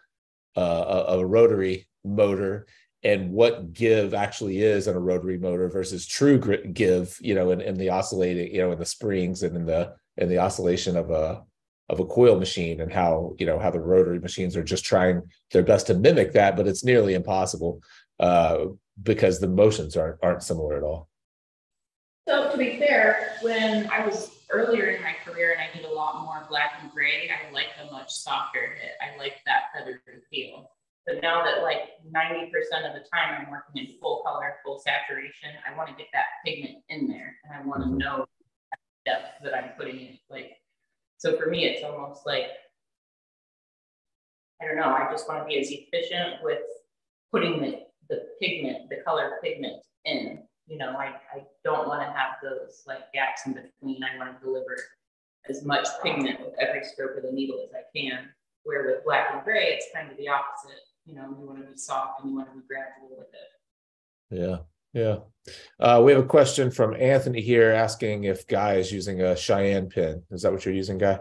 a, a rotary motor and what give actually is in a rotary motor versus true give you know in, in the oscillating you know in the springs and in the in the oscillation of a of a coil machine and how you know how the rotary machines are just trying their best to mimic that but it's nearly impossible uh, because the motions aren't aren't similar at all. So to be fair, when I was earlier in my career and I did a lot more black and gray, I liked a much softer hit. I liked that feathered feel. But now that like 90% of the time I'm working in full color, full saturation, I want to get that pigment in there and I want to mm-hmm. know depth that I'm putting in. Like, so for me, it's almost like, I don't know, I just want to be as efficient with putting the the pigment, the color pigment in. You know, I, I don't want to have those like gaps in between. I want to deliver as much pigment with every stroke of the needle as I can. Where with black and gray, it's kind of the opposite. You know, you want to be soft and you want to be gradual with it. Yeah. Yeah. Uh, we have a question from Anthony here asking if Guy is using a Cheyenne pen. Is that what you're using, Guy?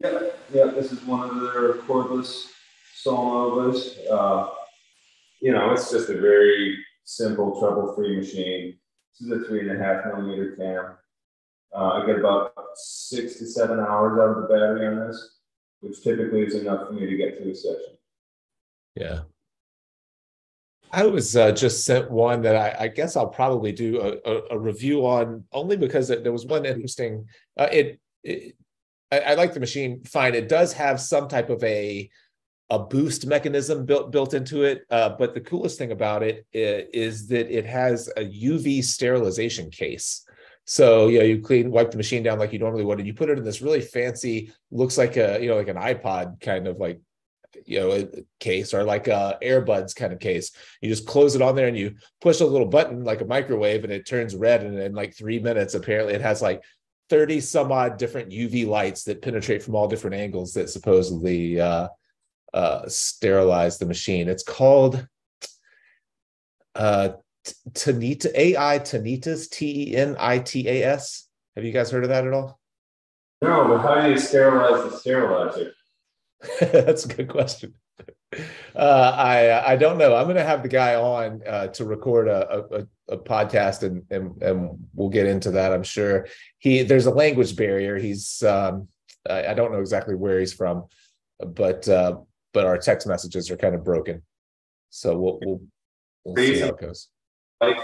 Yeah. Yeah. This is one of their cordless Solnovas. Uh, you know, it's just a very simple trouble-free machine. This is a three and a half millimeter cam. Uh, I get about six to seven hours out of the battery on this, which typically is enough for me to get through a session. Yeah. I was uh, just sent one that I, I, guess I'll probably do a, a, a, review on only because there was one interesting. Uh, it, it I, I, like the machine fine. It does have some type of a a boost mechanism built built into it. Uh, but the coolest thing about it is that it has a UV sterilization case. So you know, you clean, wipe the machine down like you normally would, and you put it in this really fancy, looks like a you know like an iPod kind of like you know case or like a earbuds kind of case. You just close it on there and you push a little button like a microwave, and it turns red. And in like three minutes, apparently, it has like 30 some odd different UV lights that penetrate from all different angles that supposedly uh, uh, sterilize the machine. It's called uh, Tenitas, AI Tanitas T E N I T A S. Have you guys heard of that at all? No, but how do you sterilize the sterilizer? That's a good question. Uh, I I don't know. I'm going to have the guy on uh, to record a, a, a podcast, and, and and we'll get into that. I'm sure he there's a language barrier. He's um, I, I don't know exactly where he's from, but uh, but our text messages are kind of broken. So we'll we'll, we'll see how it goes. Like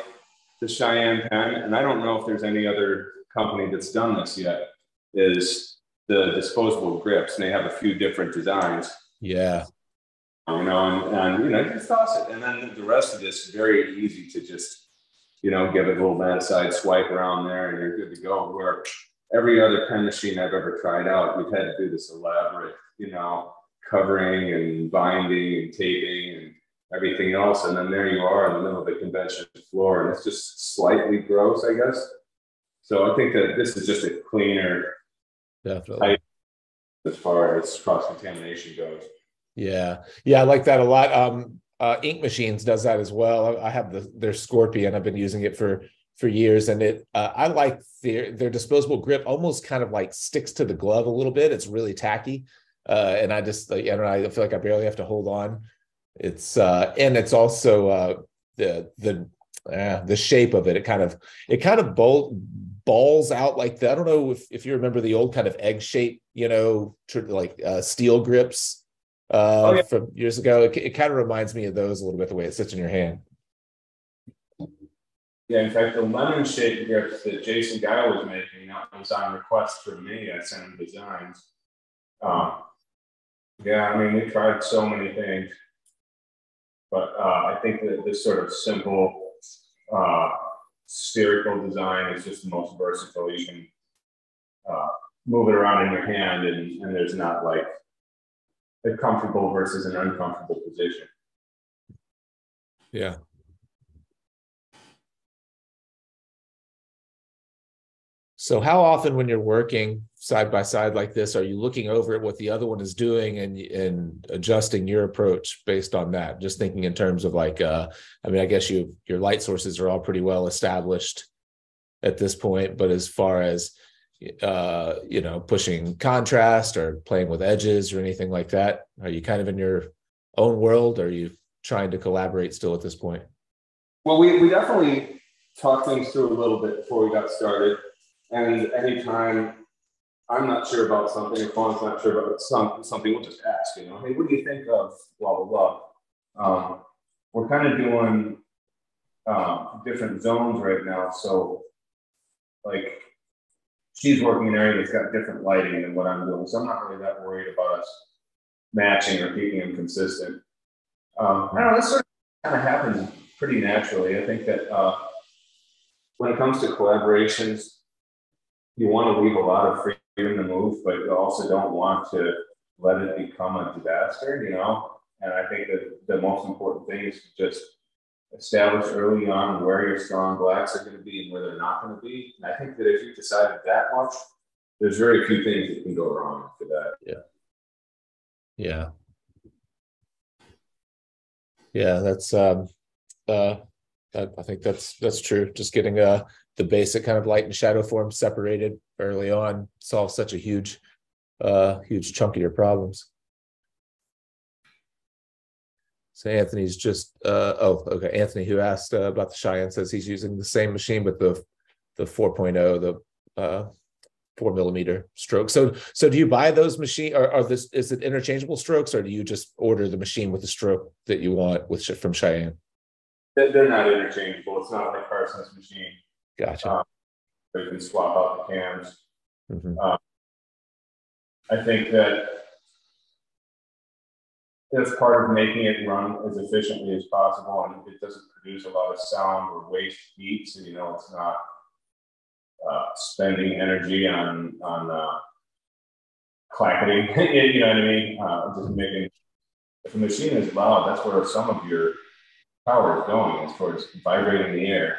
the Cheyenne pen, and I don't know if there's any other company that's done this yet. Is the disposable grips, and they have a few different designs. Yeah. You know, and, and you know, just toss it, and then the rest of this is very easy to just, you know, give it a little side swipe around there, and you're good to go. Where every other pen machine I've ever tried out, we've had to do this elaborate, you know, covering and binding and taping and everything else. And then there you are in the middle of the convention floor, and it's just slightly gross, I guess. So I think that this is just a cleaner, definitely, as far as cross contamination goes. Yeah, yeah, I like that a lot. Um, uh, Ink Machines does that as well. I have the their Scorpion. I've been using it for for years, and it uh, I like their their disposable grip. Almost kind of like sticks to the glove a little bit. It's really tacky, uh, and I just like I don't know, I feel like I barely have to hold on it's uh and it's also uh the the uh, the shape of it it kind of it kind of bolt balls out like that i don't know if, if you remember the old kind of egg shape you know like uh, steel grips uh oh, yeah. from years ago it, it kind of reminds me of those a little bit the way it sits in your hand yeah, in fact, the lemon shaped grips that Jason Guy was making that was on request for me. I sent him designs. Um, yeah, I mean, we tried so many things, but uh, I think that this sort of simple uh, spherical design is just the most versatile. You can uh, move it around in your hand, and, and there's not like a comfortable versus an uncomfortable position. Yeah, So how often when you're working side by side like this, are you looking over at what the other one is doing and and adjusting your approach based on that? Just thinking in terms of like, uh, I mean, I guess you your light sources are all pretty well established at this point, but as far as uh, you know, pushing contrast or playing with edges or anything like that, are you kind of in your own world? Or are you trying to collaborate still at this point? Well, we we definitely talked things through a little bit before we got started and anytime I'm not sure about something, if Fawn's not sure about some, something, we'll just ask, you know, hey, what do you think of blah, blah, blah. Um, we're kind of doing um, different zones right now. So like she's working in an area that's got different lighting than what I'm doing. So I'm not really that worried about us matching or keeping them consistent. Um, I don't know, this sort of kind of happens pretty naturally. I think that uh, when it comes to collaborations, you want to leave a lot of freedom to move, but you also don't want to let it become a disaster, you know? And I think that the most important thing is to just establish early on where your strong blacks are going to be and where they're not going to be. And I think that if you've decided that much, there's very few things that can go wrong after that. Yeah. Yeah. Yeah, that's um uh I think that's that's true. Just getting uh the basic kind of light and shadow form separated early on solves such a huge, uh, huge chunk of your problems. So Anthony's just uh, oh okay Anthony who asked uh, about the Cheyenne says he's using the same machine but the the 4.0 the uh, four millimeter stroke. So so do you buy those machine or are this is it interchangeable strokes or do you just order the machine with the stroke that you want with from Cheyenne? They're not interchangeable. It's not like Carson's machine. Gotcha. Um, you can swap out the cams. Mm-hmm. Um, I think that that's part of making it run as efficiently as possible, and it doesn't produce a lot of sound or waste heat, so you know it's not uh, spending energy on on uh, clacketing. you know what I mean? Uh, just making if a machine is loud, that's where some of your power is going, as far as vibrating the air.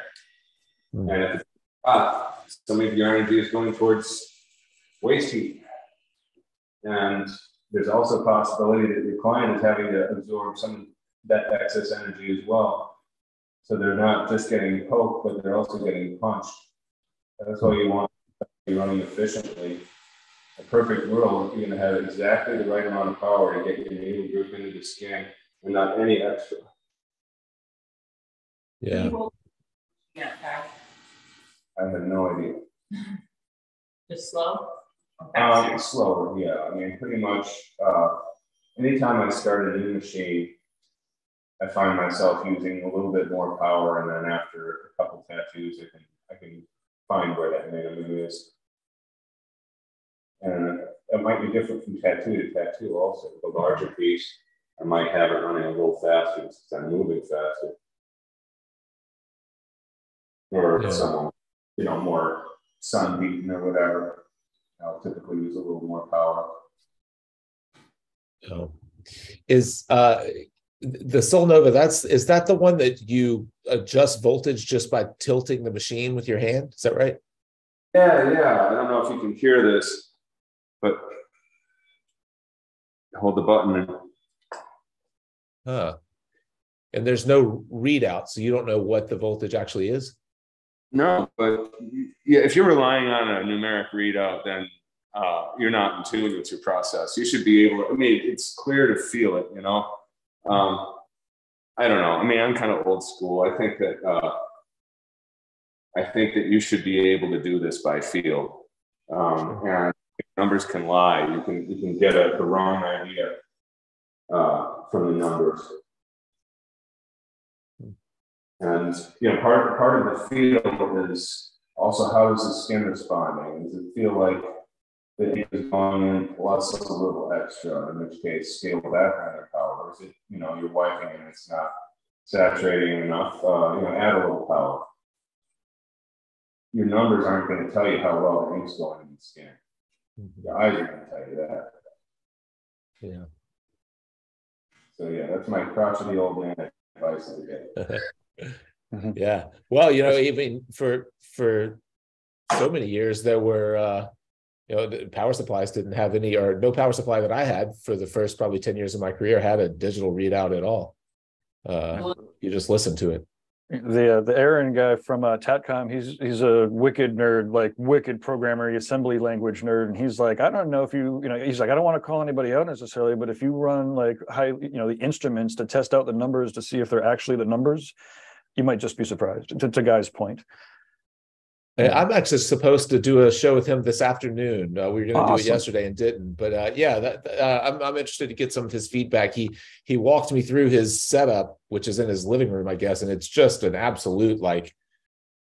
Mm-hmm. And if it's hot, some of your energy is going towards waste heat. And there's also a possibility that your client is having to absorb some of that excess energy as well. So they're not just getting poked, but they're also getting punched. That's why you want to be running efficiently. A perfect world, you're going to have exactly the right amount of power to get your needle group into the skin and not any extra. Yeah. I have no idea. Just slow? Um, slower, yeah. I mean, pretty much uh, anytime I start a new machine, I find myself using a little bit more power, and then after a couple tattoos, I can I can find where that minimum is. And it might be different from tattoo to tattoo. Also, the larger piece, I might have it running a little faster since I'm moving faster, or yeah. someone you know, more sun beaten or whatever. I'll typically use a little more power. Oh. Is uh the Solnova, that's is that the one that you adjust voltage just by tilting the machine with your hand? Is that right? Yeah, yeah. I don't know if you can hear this, but hold the button and Huh. And there's no readout, so you don't know what the voltage actually is. No, but yeah, if you're relying on a numeric readout, then uh, you're not in tune with your process. You should be able. To, I mean, it's clear to feel it. You know, um, I don't know. I mean, I'm kind of old school. I think that uh, I think that you should be able to do this by feel, um, and numbers can lie. You can you can get a, the wrong idea uh, from the numbers. And you know, part part of the feel is also how is the skin responding? Does it feel like the ink is going in plus a little extra? In which case, scale that kind of power. Or is it you know you're wiping and it's not saturating enough? Uh, you know, add a little power. Your numbers aren't going to tell you how well the ink's going in the skin. Mm-hmm. Your eyes are going to tell you that. Yeah. So yeah, that's my crotchety old man advice of the day. Mm-hmm. Yeah. Well, you know, even for for so many years there were uh you know the power supplies didn't have any or no power supply that I had for the first probably 10 years of my career had a digital readout at all. Uh you just listen to it. The uh, the Aaron guy from uh, Tatcom, he's he's a wicked nerd, like wicked programmer, assembly language nerd, and he's like, I don't know if you, you know, he's like, I don't want to call anybody out necessarily, but if you run like high, you know, the instruments to test out the numbers to see if they're actually the numbers, you might just be surprised. To, to Guy's point. I'm actually supposed to do a show with him this afternoon. Uh, we were going to awesome. do it yesterday and didn't, but uh, yeah, that, uh, I'm, I'm interested to get some of his feedback. He he walked me through his setup, which is in his living room, I guess, and it's just an absolute like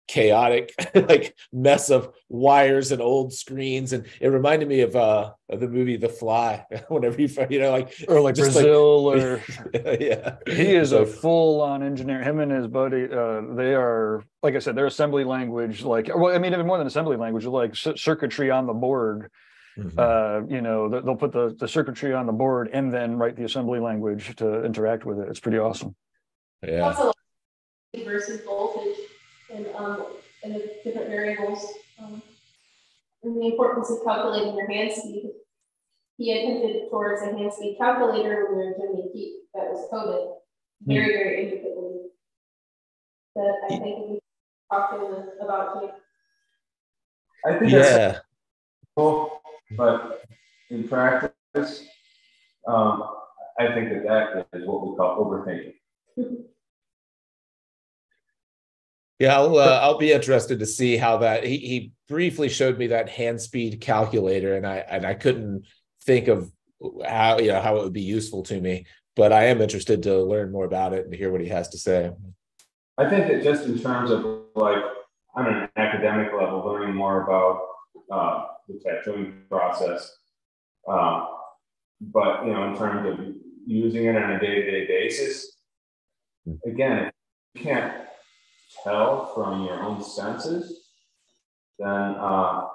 chaotic like mess of wires and old screens. And it reminded me of uh of the movie the fly whenever you find you know like or like brazil like, or yeah. He is so, a full-on engineer. Him and his buddy uh they are like i said they're assembly language like well i mean even more than assembly language like circuitry on the board. Mm-hmm. uh you know they'll put the, the circuitry on the board and then write the assembly language to interact with it. It's pretty awesome. Yeah. Versus voltage and, um, and the different variables. Um, and the importance of calculating your hand speed. He had hinted towards a hand speed calculator when we were doing the heat that was coded very, very intricately. That I think we talked to him about too. I think yeah. cool, but in practice, um, I think that that is what we call overthinking. Yeah, I'll uh, I'll be interested to see how that. He he briefly showed me that hand speed calculator, and I and I couldn't think of how you know how it would be useful to me. But I am interested to learn more about it and hear what he has to say. I think that just in terms of like on an academic level, learning more about uh, the tattooing process, uh, but you know, in terms of using it on a day-to-day basis, hmm. again, you can't tell from your own senses, then uh,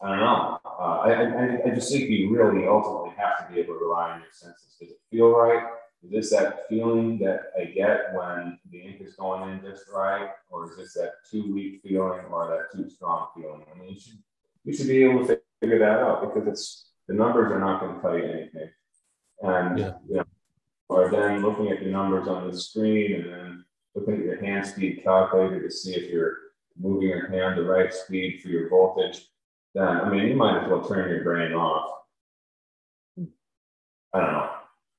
I don't know. Uh, I, I, I just think you really ultimately have to be able to rely on your senses. Does it feel right? Is this that feeling that I get when the ink is going in just right? Or is this that too weak feeling or that too strong feeling? I mean, you should, you should be able to figure that out because it's the numbers are not going to tell you anything. And, yeah. you know, or then looking at the numbers on the screen and then looking at your hand speed calculator to see if you're moving your hand the right speed for your voltage, then I mean you might as well turn your brain off. I don't know.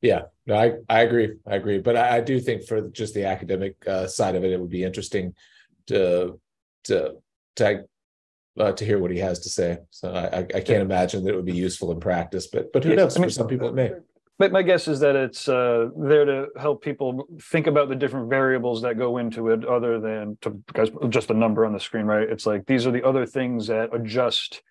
Yeah, no, I, I agree. I agree. But I, I do think for just the academic uh, side of it, it would be interesting to to to uh, to hear what he has to say. So I, I can't imagine that it would be useful in practice, but but who knows? I mean, for some people, it may. But my guess is that it's uh, there to help people think about the different variables that go into it, other than to because just a number on the screen, right? It's like these are the other things that adjust.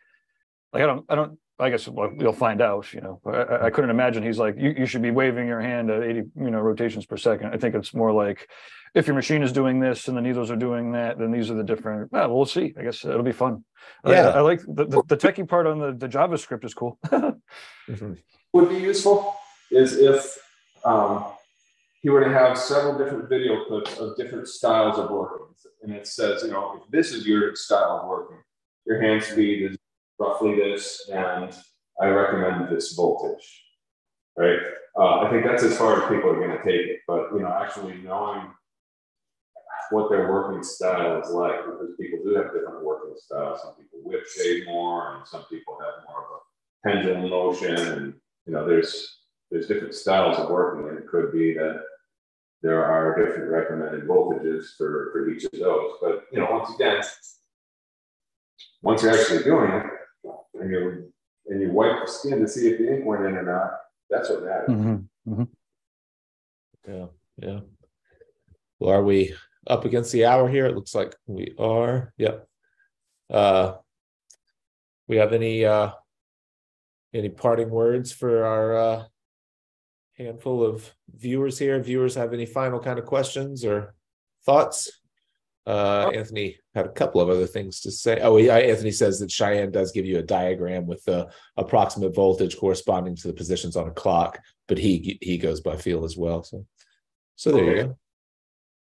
Like I don't, I don't. I guess well, you'll find out. You know, I, I couldn't imagine he's like you, you should be waving your hand at eighty, you know, rotations per second. I think it's more like if your machine is doing this and the needles are doing that, then these are the different. Well, we'll see. I guess it'll be fun. Yeah, I, I like the, the, the techie part on the the JavaScript is cool. mm-hmm. Would be useful is if um, he were to have several different video clips of different styles of working. And it says, you know, if this is your style of working, your hand speed is roughly this, and I recommend this voltage, right? Uh, I think that's as far as people are going to take it. But, you know, actually knowing what their working style is like, because people do have different working styles. Some people whip shade more, and some people have more of a pendulum motion. And, you know, there's there's different styles of working, and it could be that there are different recommended voltages for, for each of those. But you know, once again, once you're actually doing it, and you and you wipe the skin to see if the ink went in or not, that's what matters. Mm-hmm. Mm-hmm. Yeah, yeah. Well, are we up against the hour here? It looks like we are. Yep. Uh, we have any uh, any parting words for our uh, handful of viewers here. Viewers have any final kind of questions or thoughts? Uh. Anthony had a couple of other things to say. Oh, yeah, Anthony says that Cheyenne does give you a diagram with the approximate voltage corresponding to the positions on a clock, but he he goes by feel as well. So, so there okay. you go.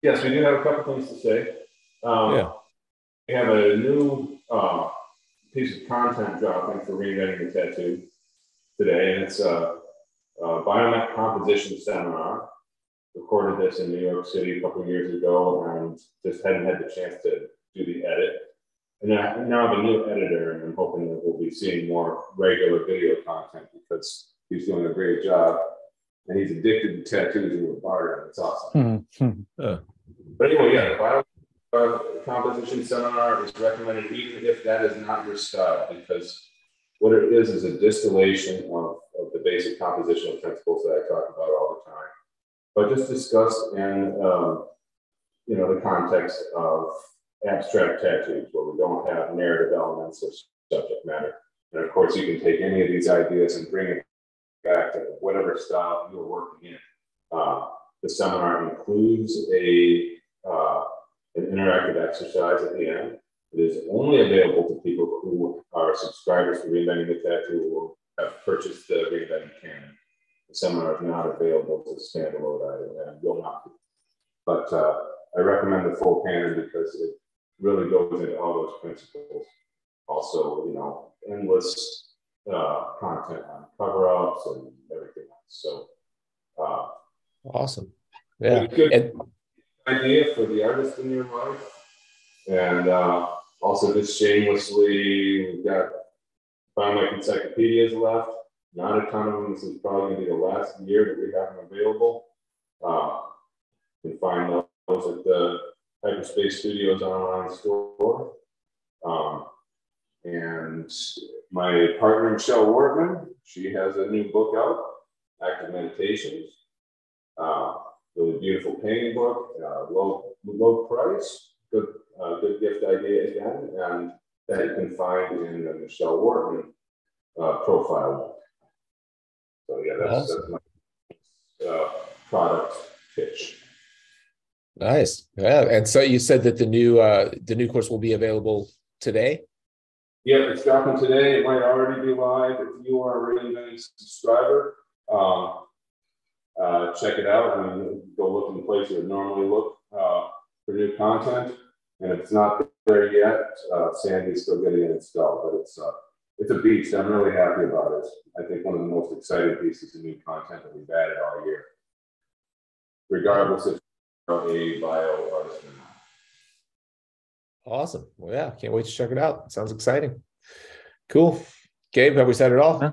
Yes, we do have a couple things to say. Um, yeah. We have a new uh, piece of content dropping for reinventing the tattoo today, and it's a uh, Biomech composition seminar. Recorded this in New York City a couple years ago and just hadn't had the chance to do the edit. And now I now have a new editor, and I'm hoping that we'll be seeing more regular video content because he's doing a great job. And he's addicted to tattoos and barter. It's awesome. Mm-hmm. Uh. But anyway, yeah, the bio uh, composition seminar is recommended even if that is not your style because what it is is a distillation of, of the basic compositional principles that I talk about all the time, but just discussed in um, you know the context of abstract tattoos where we don't have narrative elements or subject matter. And of course, you can take any of these ideas and bring it back to whatever style you're working in. Uh, the seminar includes a uh, an interactive exercise at the end it is only available to people who are subscribers to Reinventing the Tattoo or have purchased the Reinventing Canon. The seminar is not available as a standalone item and will not be. But uh, I recommend the full canon because it really goes into all those principles. Also, you know, endless uh, content on cover ups and everything else. So, uh, awesome. Yeah. Good idea for the artist in your life. And uh, also, just shamelessly, we've got Biomech encyclopedias left. Not a ton of them. This is probably going to be the last year that we have them available. Uh, can find those at the Hyperspace Studios online store. Um, and my partner, Michelle Wortman, she has a new book out, Active Meditations. Uh, really beautiful painting book, uh, low, low price, good uh, good gift idea again, and that you can find in the Michelle Wortman uh, profile. So yeah, that's, awesome. that's my uh, product pitch. Nice, yeah. And so you said that the new uh, the new course will be available today. Yeah, it's dropping today. It might already be live if you are a subscriber. Um, uh, check it out and go look in the place you would normally look uh, for new content and if it's not there yet. Uh, Sandy's still getting it installed, but it's uh, it's a beast. I'm really happy about it. I think one of the most exciting pieces of new content that we've added all year, regardless if you're a bio artist or not. Awesome. Well, yeah, can't wait to check it out. Sounds exciting. Cool. Gabe, have we said it all? Huh?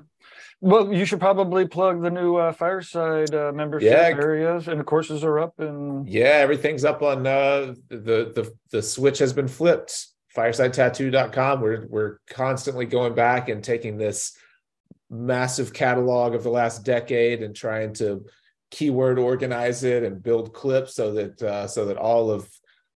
Well, you should probably plug the new uh, Fireside uh, membership yeah. areas, and the courses are up. And yeah, everything's up on uh, the the the switch has been flipped. FiresideTattoo.com. We're we're constantly going back and taking this massive catalog of the last decade and trying to keyword organize it and build clips so that uh, so that all of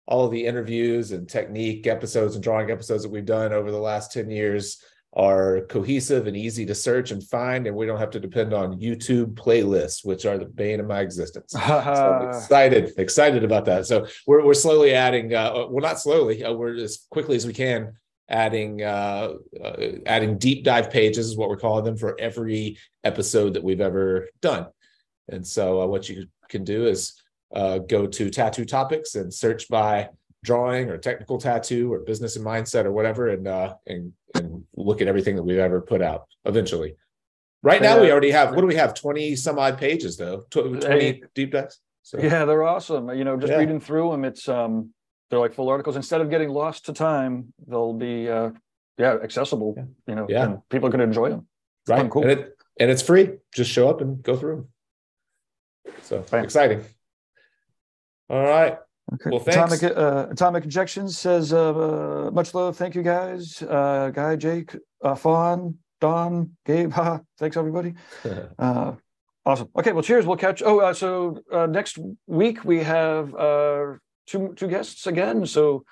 all of the interviews and technique episodes and drawing episodes that we've done over the last 10 years are cohesive and easy to search and find, and we don't have to depend on YouTube playlists, which are the bane of my existence. so I'm excited, excited about that. So we're we're slowly adding. Uh, well, not slowly. Uh, we're as quickly as we can adding uh, uh, adding deep dive pages is what we're calling them for every episode that we've ever done. And so uh, what you can do is uh, go to tattoo topics and search by drawing or technical tattoo or business and mindset or whatever and uh and and look at everything that we've ever put out eventually. Right now we already have what do we have? 20 some odd pages though. 20 hey, deep dives so. yeah they're awesome. You know just yeah. reading through them it's um they're like full articles. Instead of getting lost to time they'll be uh yeah accessible yeah. you know yeah. people can enjoy them it's right. cool. And, it, and it's free. Just show up and go through them so exciting. All right. Okay. Well, thanks. Atomic, uh, Atomic Injections says, uh, much love. Thank you guys. Uh, Guy, Jake, uh, Fawn, Don, Gabe. Haha. Thanks everybody. Uh, awesome. Okay. Well, cheers. We'll catch. Oh, uh, so uh, next week we have uh, two two guests again. So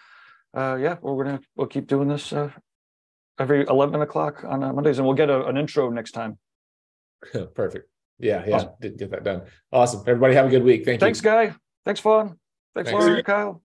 uh, yeah, we're gonna we'll keep doing this uh, every eleven o'clock on uh, Mondays, and we'll get a, an intro next time. Perfect. Yeah, yeah. Awesome. Did get that done. Awesome. Everybody have a good week. Thank Thanks, you. Thanks, Guy. Thanks, Fawn. Thanks, Thanks. Lauren, Kyle.